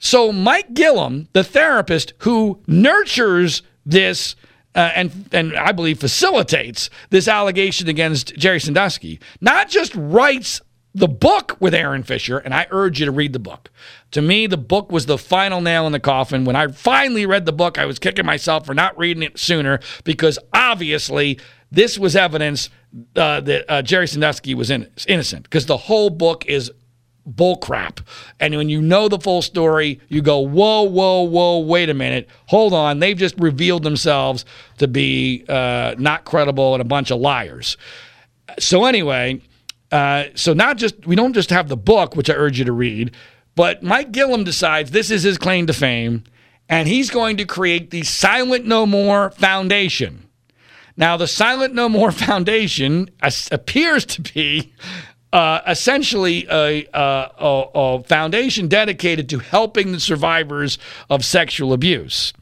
So Mike Gillum, the therapist who nurtures this uh, and and I believe facilitates this allegation against Jerry Sandusky, not just writes the book with Aaron Fisher, and I urge you to read the book. To me, the book was the final nail in the coffin. When I finally read the book, I was kicking myself for not reading it sooner because obviously this was evidence uh, that uh, Jerry Sandusky was in- innocent because the whole book is bullcrap. And when you know the full story, you go, whoa, whoa, whoa, wait a minute. Hold on. They've just revealed themselves to be uh, not credible and a bunch of liars. So, anyway, uh, so not just, we don't just have the book, which I urge you to read, but Mike Gillum decides this is his claim to fame, and he's going to create the Silent No More Foundation. Now, the Silent No More *laughs* Foundation appears to be uh, essentially a, a, a, foundation dedicated to helping the survivors of sexual abuse.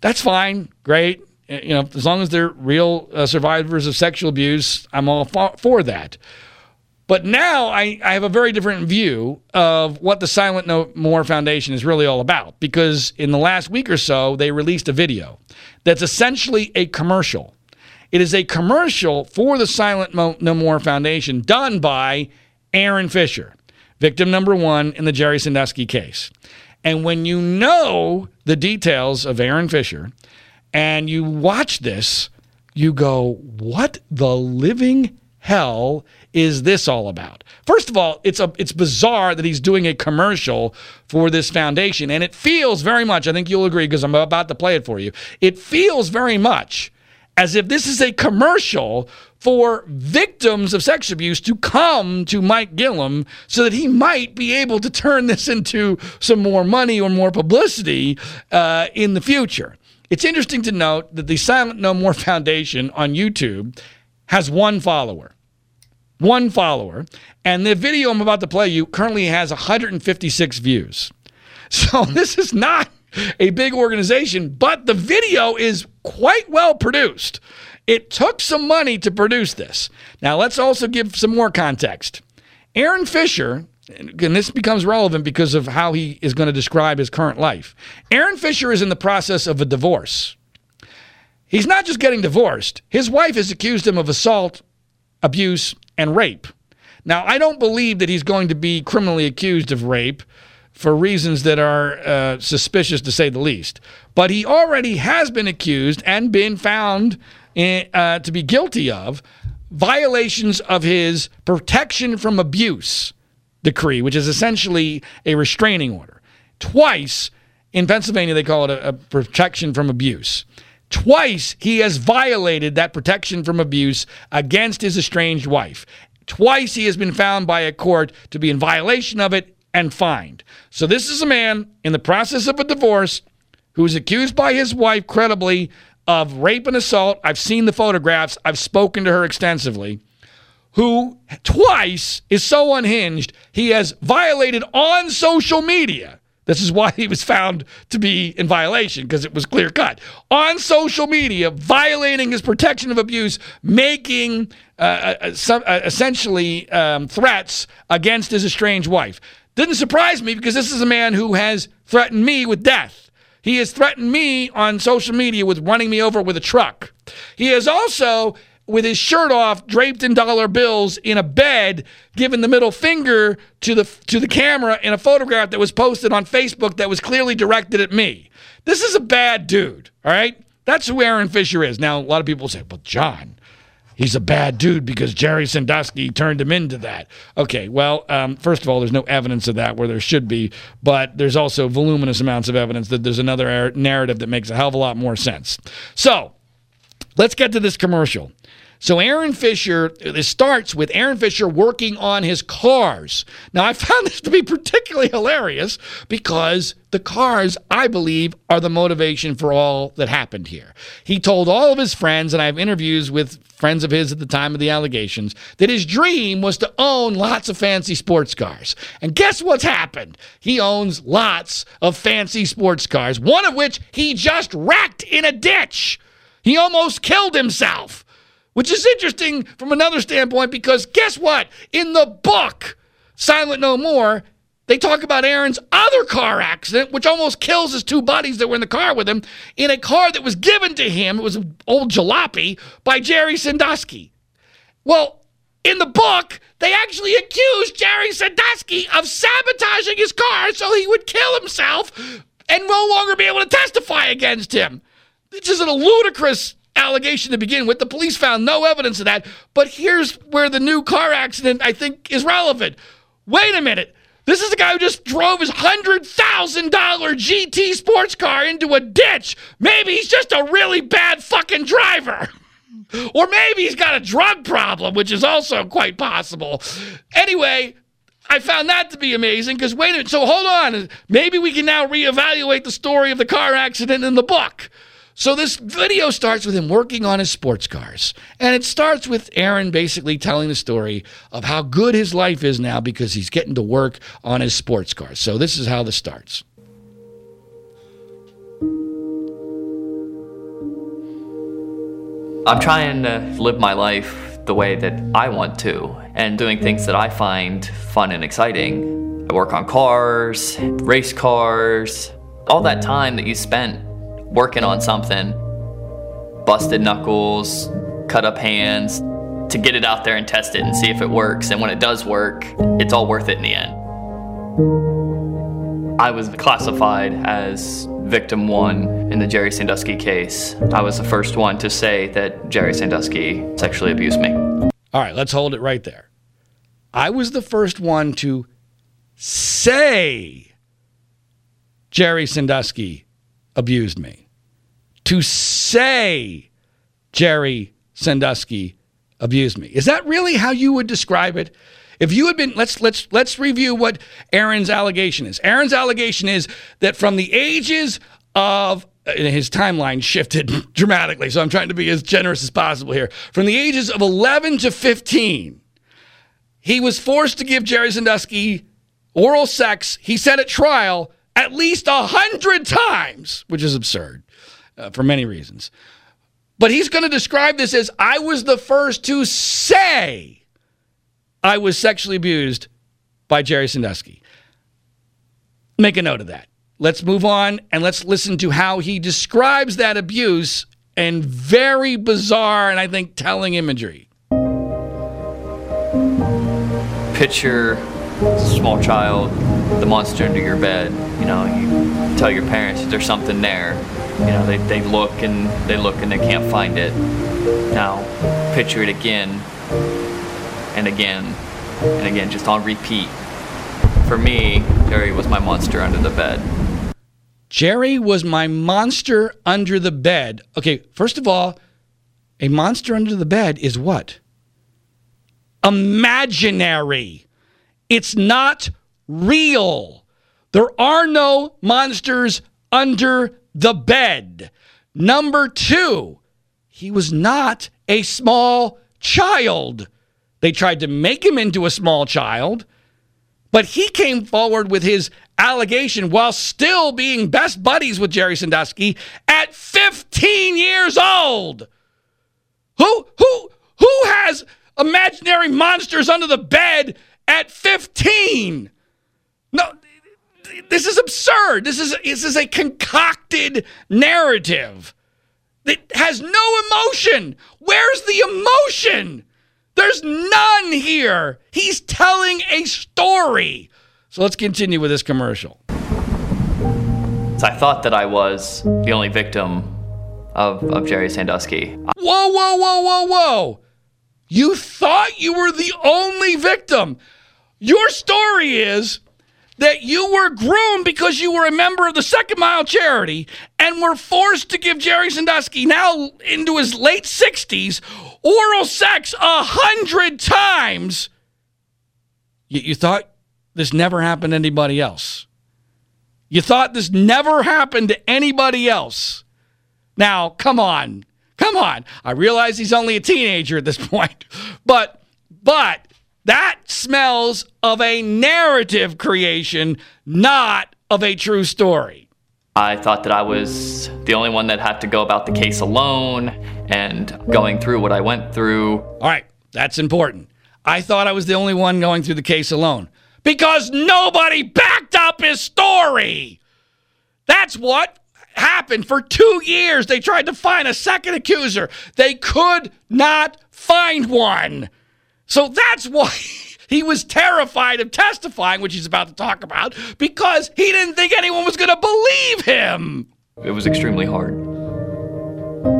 That's fine, great. You know, as long as they're real uh, survivors of sexual abuse, I'm all for, for that. But now I, I, have a very different view of what the Silent No More Foundation is really all about because in the last week or so, they released a video that's essentially a commercial it is a commercial for the Silent No More Foundation done by Aaron Fisher, victim number one in the Jerry Sandusky case. And when you know the details of Aaron Fisher and you watch this, you go, what the living hell is this all about? First of all, it's a it's bizarre that he's doing a commercial for this foundation and it feels very much, I think you'll agree because I'm about to play it for you. It feels very much as if this is a commercial for victims of sex abuse to come to Mike Gillum so that he might be able to turn this into some more money or more publicity uh, in the future. It's interesting to note that the Silent No More Foundation on YouTube has one follower. One follower. And the video I'm about to play you currently has 156 views. *laughs* So this is not a big organization, but the video is quite well produced. It took some money to produce this. Now, let's also give some more context. Aaron Fisher, and this becomes relevant because of how he is going to describe his current life. Aaron Fisher is in the process of a divorce. He's not just getting divorced, his wife has accused him of assault, abuse, and rape. Now, I don't believe that he's going to be criminally accused of rape for reasons that are uh, suspicious to say the least. But he already has been accused and been found in, uh, to be guilty of violations of his protection from abuse decree, which is essentially a restraining order. Twice in Pennsylvania, they call it a, a protection from abuse. Twice he has violated that protection from abuse against his estranged wife. Twice he has been found by a court to be in violation of it and fined. So this is a man in the process of a divorce who is accused by his wife credibly of rape and assault. I've seen the photographs, I've spoken to her extensively. Who twice is so unhinged, he has violated on social media. This is why he was found to be in violation because it was clear cut. On social media, violating his protection of abuse, making uh, uh, some, uh, essentially um, threats against his estranged wife. Didn't surprise me because this is a man who has threatened me with death. He has threatened me on social media with running me over with a truck. He has also, with his shirt off, draped in dollar bills in a bed, given the middle finger to the to the camera in a photograph that was posted on Facebook that was clearly directed at me. This is a bad dude, all right? That's who Aaron Fisher is. Now, a lot of people say, "Well, John, he's a bad dude because Jerry Sandusky turned him into that. Okay, well, um, first of all, there's no evidence of that where there should be, but there's also voluminous amounts of evidence that there's another narrative that makes a hell of a lot more sense. So let's get to this commercial. So Aaron Fisher, it starts with Aaron Fisher working on his cars. Now, I found *laughs* this to be particularly hilarious because the cars, I believe, are the motivation for all that happened here. He told all of his friends, and I have interviews with friends of his at the time of the allegations, that his dream was to own lots of fancy sports cars. And guess what's happened? He owns lots of fancy sports cars, one of which he just wrecked in a ditch. He almost killed himself which is interesting from another standpoint because guess what? In the book, Silent No More, they talk about Aaron's other car accident, which almost kills his two buddies that were in the car with him, in a car that was given to him, it was an old jalopy, by Jerry Sandusky. Well, in the book, they actually accused Jerry Sandusky of sabotaging his car so he would kill himself and no longer be able to testify against him. This is a ludicrous allegation to begin with. The police found no evidence of that. But here's where the new car accident, I think, is relevant. Wait a minute. This is a guy who just drove his $100,000 GT sports car into a ditch. Maybe he's just a really bad fucking driver. *laughs* Or maybe he's got a drug problem, which is also quite possible. Anyway, I found that to be amazing because wait a minute. So hold on. Maybe we can now reevaluate the story of the car accident in the book. So this video starts with him working on his sports cars. And it starts with Aaron basically telling the story of how good his life is now because he's getting to work on his sports cars. So this is how this starts. I'm trying to live my life the way that I want to and doing things that I find fun and exciting. I work on cars, race cars, all that time that you spent working on something, busted knuckles, cut up hands, to get it out there and test it and see if it works. And when it does work, it's all worth it in the end. I was classified as victim one in the Jerry Sandusky case. I was the first one to say that Jerry Sandusky sexually abused me. All right, let's hold it right there. I was the first one to say Jerry Sandusky abused me. To say Jerry Sandusky abused me. Is that really how you would describe it? If you had been let's let's let's review what Aaron's allegation is. Aaron's allegation is that from the ages of uh, his timeline shifted *laughs* dramatically, so I'm trying to be as generous as possible here. From the ages of 11 to 15, he was forced to give Jerry Sandusky oral sex, he said at trial, at least a hundred times, which is absurd uh, for many reasons. But he's going to describe this as I was the first to say I was sexually abused by Jerry Sandusky. Make a note of that. Let's move on and let's listen to how he describes that abuse and very bizarre and I think telling imagery. Picture a small child, the monster under your bed. You know, you tell your parents that there's something there. You know, they, they look and they look and they can't find it. Now, picture it again and again and again, just on repeat. For me, Jerry was my monster under the bed. Jerry was my monster under the bed. Okay, first of all, a monster under the bed is what? Imaginary. It's not real. There are no monsters under the bed. Number two, he was not a small child. They tried to make him into a small child, but he came forward with his allegation while still being best buddies with Jerry Sandusky at 15 years old. Who who who has imaginary monsters under the bed at 15? No, this is absurd. This is this is a concocted narrative. that has no emotion. Where's the emotion? There's none here. He's telling a story. So let's continue with this commercial. So I thought that I was the only victim of, of Jerry Sandusky. Whoa, whoa, whoa, whoa, whoa. You thought you were the only victim. Your story is that you were groomed because you were a member of the Second Mile Charity and were forced to give Jerry Sandusky, now into his late 60s, oral sex a hundred times. You, you thought this never happened to anybody else. You thought this never happened to anybody else. Now, come on. Come on. I realize he's only a teenager at this *laughs* point, but, but, that smells of a narrative creation, not of a true story. I thought that I was the only one that had to go about the case alone and going through what I went through. All right, that's important. I thought I was the only one going through the case alone because nobody backed up his story. That's what happened for two years. They tried to find a second accuser, they could not find one. So that's why *laughs* he was terrified of testifying, which he's about to talk about, because he didn't think anyone was going to believe him. It was extremely hard.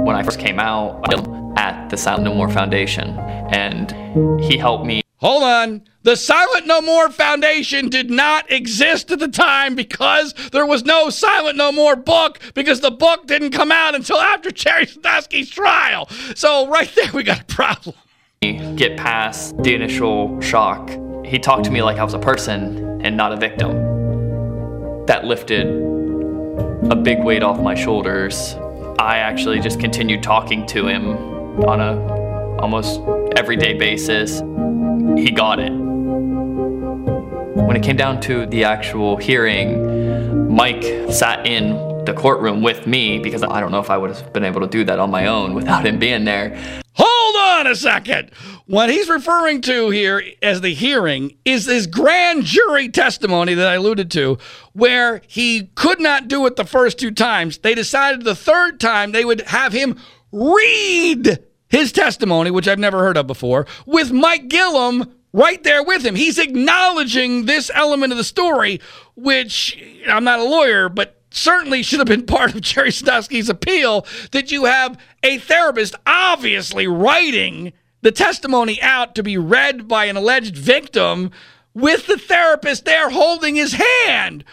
When I first came out at the Silent No More Foundation, and he helped me. hold on. The Silent No More Foundation did not exist at the time because there was no Silent No More book because the book didn't come out until after *laughs* Jerry Sandusky's trial. So right there we got a problem. Get past the initial shock. He talked to me like I was a person and not a victim. That lifted a big weight off my shoulders. I actually just continued talking to him on a almost everyday basis. He got it. When it came down to the actual hearing, Mike sat in the courtroom with me because I don't know if I would have been able to do that on my own without him being there. Hold on a second. What he's referring to here as the hearing is this grand jury testimony that I alluded to, where he could not do it the first two times. They decided the third time they would have him read his testimony, which I've never heard of before, with Mike Gillum right there with him. He's acknowledging this element of the story, which I'm not a lawyer, but certainly should have been part of Jerry Sandusky's appeal that you have a therapist obviously writing the testimony out to be read by an alleged victim with the therapist there holding his hand.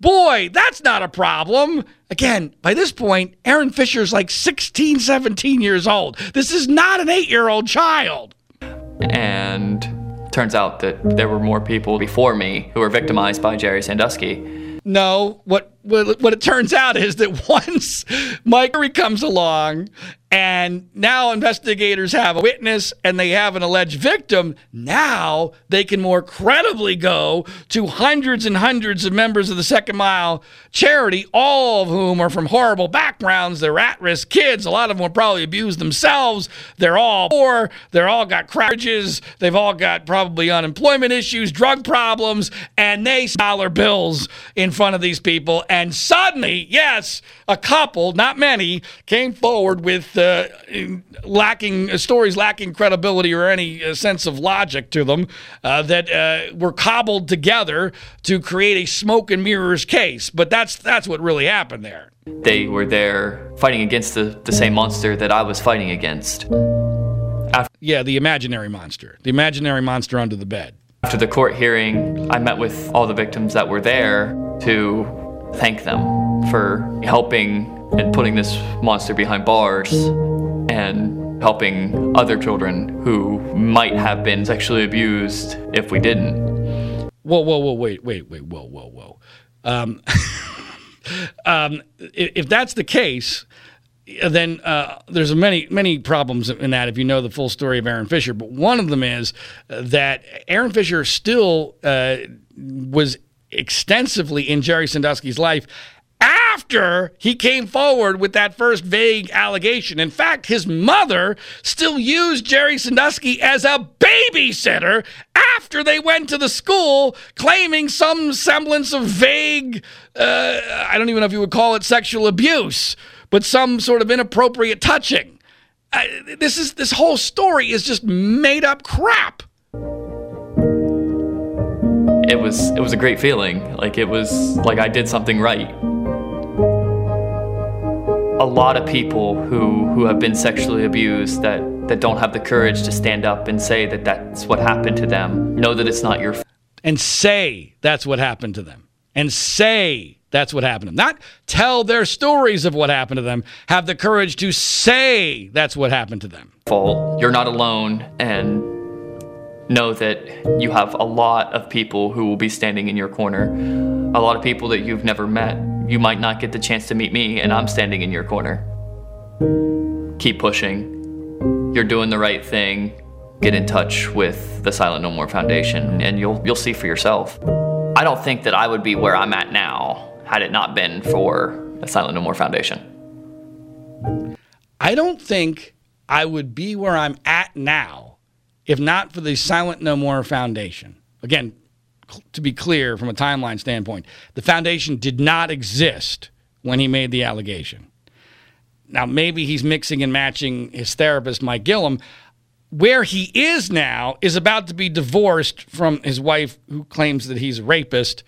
Boy, that's not a problem. Again, by this point, Aaron Fisher's like 16, 17 years old. This is not an eight year old child. And turns out that there were more people before me who were victimized by Jerry Sandusky. No, what what, it turns out is that *laughs* once Mike comes along and now investigators have a witness and they have an alleged victim, now they can more credibly go to hundreds and hundreds of members of the Second Mile charity, all of whom are from horrible backgrounds. They're at risk kids. A lot of them will probably abused themselves. They're all poor. They're all got crashes. They've all got probably unemployment issues, drug problems, and they dollar bills in front of these people. And suddenly, yes, a couple, not many, came forward with uh, lacking uh, stories lacking credibility or any uh, sense of logic to them uh, that uh, were cobbled together to create a smoke and mirrors case. But that's that's what really happened there. They were there fighting against the, the same monster that I was fighting against. After, yeah, the imaginary monster, the imaginary monster under the bed. After the court hearing, I met with all the victims that were there to thank them for helping and putting this monster behind bars and helping other children who might have been sexually abused if we didn't. Whoa, whoa, whoa, wait, wait, wait, whoa, whoa, whoa. Um, *laughs* um, if that's the case, then uh, there's many many problems in that if you know the full story of Aaron Fisher. But one of them is that Aaron Fisher still uh, was extensively in Jerry Sandusky's life after he came forward with that first vague allegation. In fact, his mother still used Jerry Sandusky as a babysitter after they went to the school claiming some semblance of vague, uh, I don't even know if you would call it sexual abuse, but some sort of inappropriate touching. This is this whole story is just made up crap. It was it was a great feeling. Like it was like I did something right a lot of people who, who have been sexually abused that, that don't have the courage to stand up and say that that's what happened to them. Know that it's not your fault. And say that's what happened to them. And say that's what happened to them. Not tell their stories of what happened to them. Have the courage to say that's what happened to them. Fault. You're not alone. And know that you have a lot of people who will be standing in your corner. A lot of people that you've never met you might not get the chance to meet me, and I'm standing in your corner. Keep pushing. You're doing the right thing. Get in touch with the Silent No More Foundation, and you'll you'll see for yourself. I don't think that I would be where I'm at now had it not been for the Silent No More Foundation. I don't think I would be where I'm at now if not for the Silent No More Foundation. Again, to be clear from a timeline standpoint, the foundation did not exist when he made the allegation. Now, maybe he's mixing and matching his therapist, Mike Gillum. Where he is now is about to be divorced from his wife, who claims that he's a rapist.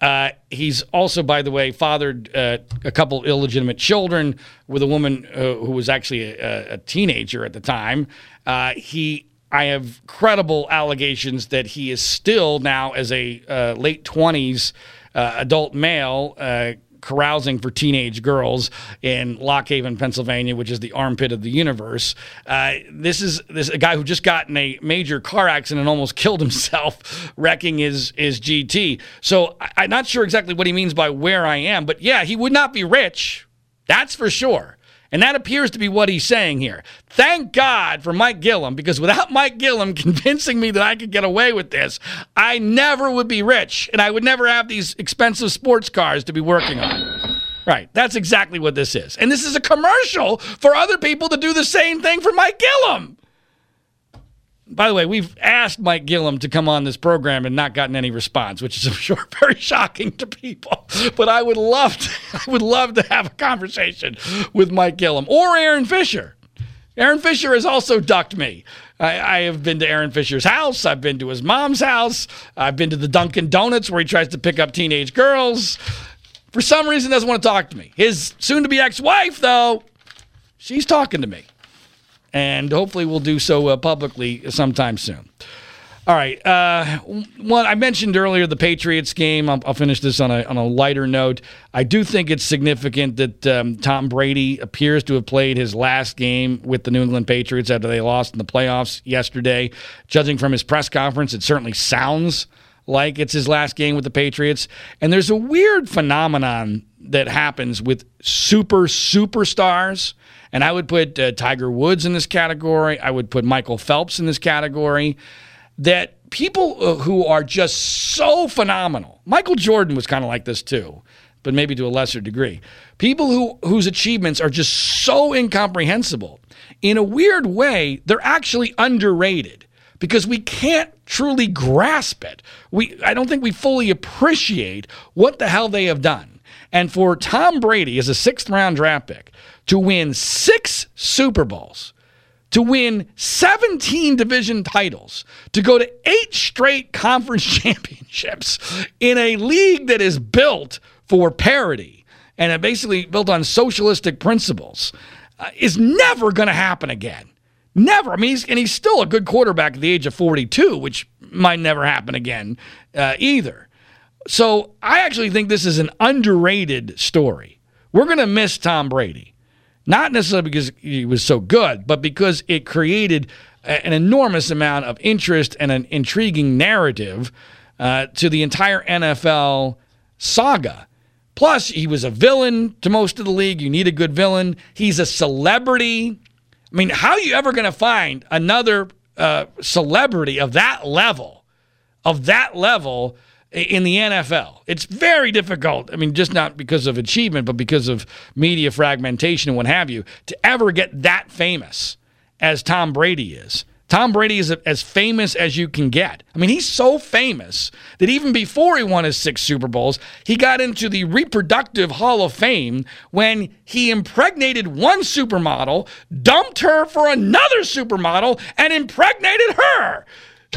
Uh, he's also, by the way, fathered uh, a couple illegitimate children with a woman uh, who was actually a, a, teenager at the time. Uh, he I have credible allegations that he is still now, as a uh, late 20s uh, adult male, uh, carousing for teenage girls in Lock Haven, Pennsylvania, which is the armpit of the universe. Uh, this is this a guy who just got in a major car accident and almost *laughs* killed himself, wrecking his his GT. So I, I'm not sure exactly what he means by where I am, but yeah, he would not be rich. That's for sure. And that appears to be what he's saying here. Thank God for Mike Gillum, because without Mike Gillum *laughs* convincing me that I could get away with this, I never would be rich and I would never have these expensive sports cars to be working on. Right. That's exactly what this is. And this is a commercial for other people to do the same thing for Mike Gillum. By the way, we've asked Mike Gillum to come on this program and not gotten any response, which is, I'm sure, *laughs* very shocking to people. But I would love to, *laughs* I would love to have a conversation with Mike Gillum or Aaron Fisher. Aaron Fisher has also ducked me. I, I, have been to Aaron Fisher's house. I've been to his mom's house. I've been to the Dunkin' Donuts where he tries to pick up teenage girls. For some reason, doesn't want to talk to me. His soon-to-be ex-wife, though, she's talking to me and hopefully we'll do so uh, publicly sometime soon. All right. Uh, one I mentioned earlier the Patriots game. I'll, I'll, finish this on a on a lighter note. I do think it's significant that um, Tom Brady appears to have played his last game with the New England Patriots after they lost in the playoffs yesterday. Judging from his press conference, it certainly sounds like it's his last game with the Patriots. And there's a weird phenomenon that happens with super superstars and I would put uh, Tiger Woods in this category. I would put Michael Phelps in this category. That people uh, who are just so phenomenal, Michael Jordan was kind of like this too, but maybe to a lesser degree. People who whose achievements are just so incomprehensible. In a weird way, they're actually underrated because we can't truly grasp it. We I don't think we fully appreciate what the hell they have done. And for Tom Brady as a sixth round draft pick to win six Super Bowls, to win 17 division titles, to go to eight straight conference *laughs* championships in a league that is built for parity and basically built on socialistic principles uh, is never going to happen again. Never. I mean, he's, and he's still a good quarterback at the age of 42, which might never happen again uh, either. So I actually think this is an underrated story. We're going to miss Tom Brady. Not necessarily because he was so good, but because it created an enormous amount of interest and an intriguing narrative uh, to the entire NFL saga. Plus, he was a villain to most of the league. You need a good villain. He's a celebrity. I mean, how are you ever going to find another uh, celebrity of that level, of that level in the NFL. It's very difficult. I mean, just not because of achievement, but because of media fragmentation and what have you, to ever get that famous as Tom Brady is. Tom Brady is as famous as you can get. I mean, he's so famous that even before he won his six Super Bowls, he got into the reproductive Hall of Fame when he impregnated one supermodel, dumped her for another supermodel, and impregnated her.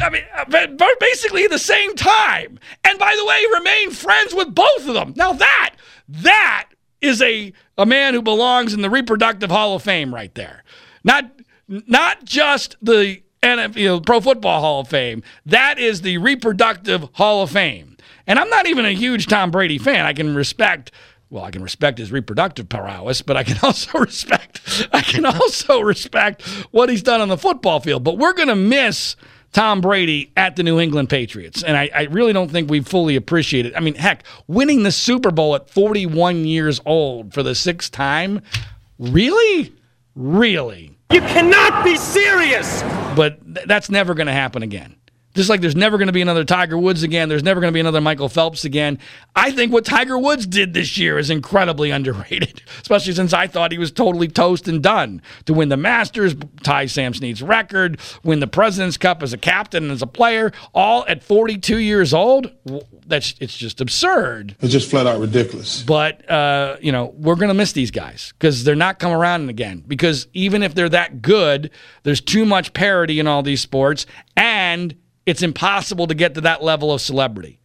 I mean, uh, basically the same time. And by the way, remain friends with both of them. Now that that is a a man who belongs in the reproductive Hall of Fame right there. Not not just the NFL, Pro Football Hall of Fame. That is the reproductive Hall of Fame. And I'm not even a huge Tom Brady fan. I can respect well, I can respect his reproductive prowess, but I can *laughs* also respect I can also respect what he's done on the football field. But we're going to miss Tom Brady at the New England Patriots. And I, I, really don't think we fully appreciate it. I mean, heck, winning the Super Bowl at 41 years old for the sixth time, really? Really? You cannot be serious! But th- that's never going to happen again. Just like there's never going to be another Tiger Woods again, there's never going to be another Michael Phelps again. I think what Tiger Woods did this year is incredibly *laughs* underrated, especially since I thought he was totally toast and done to win the Masters, tie Sam Snead's record, win the President's Cup as a captain and as a player, all at 42 years old. That's it's just absurd. It's just flat out ridiculous. But uh, you know we're going to miss these guys because they're not coming around again. Because even if they're that good, there's too much parity in all these sports and it's impossible to get to that level of celebrity.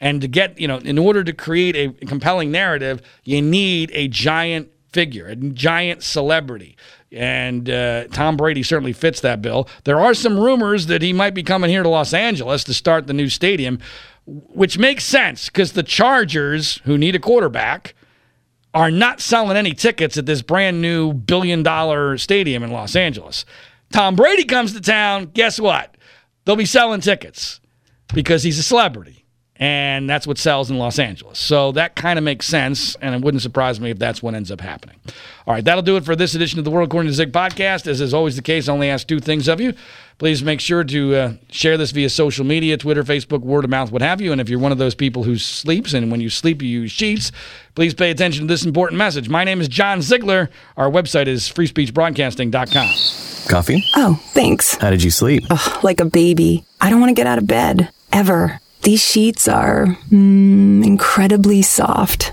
And to get, you know, in order to create a compelling narrative, you need a giant figure, a giant celebrity. And uh, Tom Brady certainly fits that bill. There are some rumors that he might be coming here to Los Angeles to start the new stadium, which makes sense because the Chargers, who need a quarterback, are not selling any tickets at this brand new billion dollar stadium in Los Angeles. Tom Brady comes to town, guess what? They'll be selling tickets because he's a celebrity. And that's what sells in Los Angeles. So that kind of makes sense. And it wouldn't surprise me if that's what ends up happening. All right, that'll do it for this edition of the World According to Zig podcast. As is always the case, I only ask two things of you. Please make sure to uh, share this via social media Twitter, Facebook, word of mouth, what have you. And if you're one of those people who sleeps and when you sleep, you use sheets, please pay attention to this important message. My name is John Ziegler. Our website is freespeechbroadcasting.com. Coffee? Oh, thanks. How did you sleep? Ugh, like a baby. I don't want to get out of bed. Ever. These sheets are mm, incredibly soft.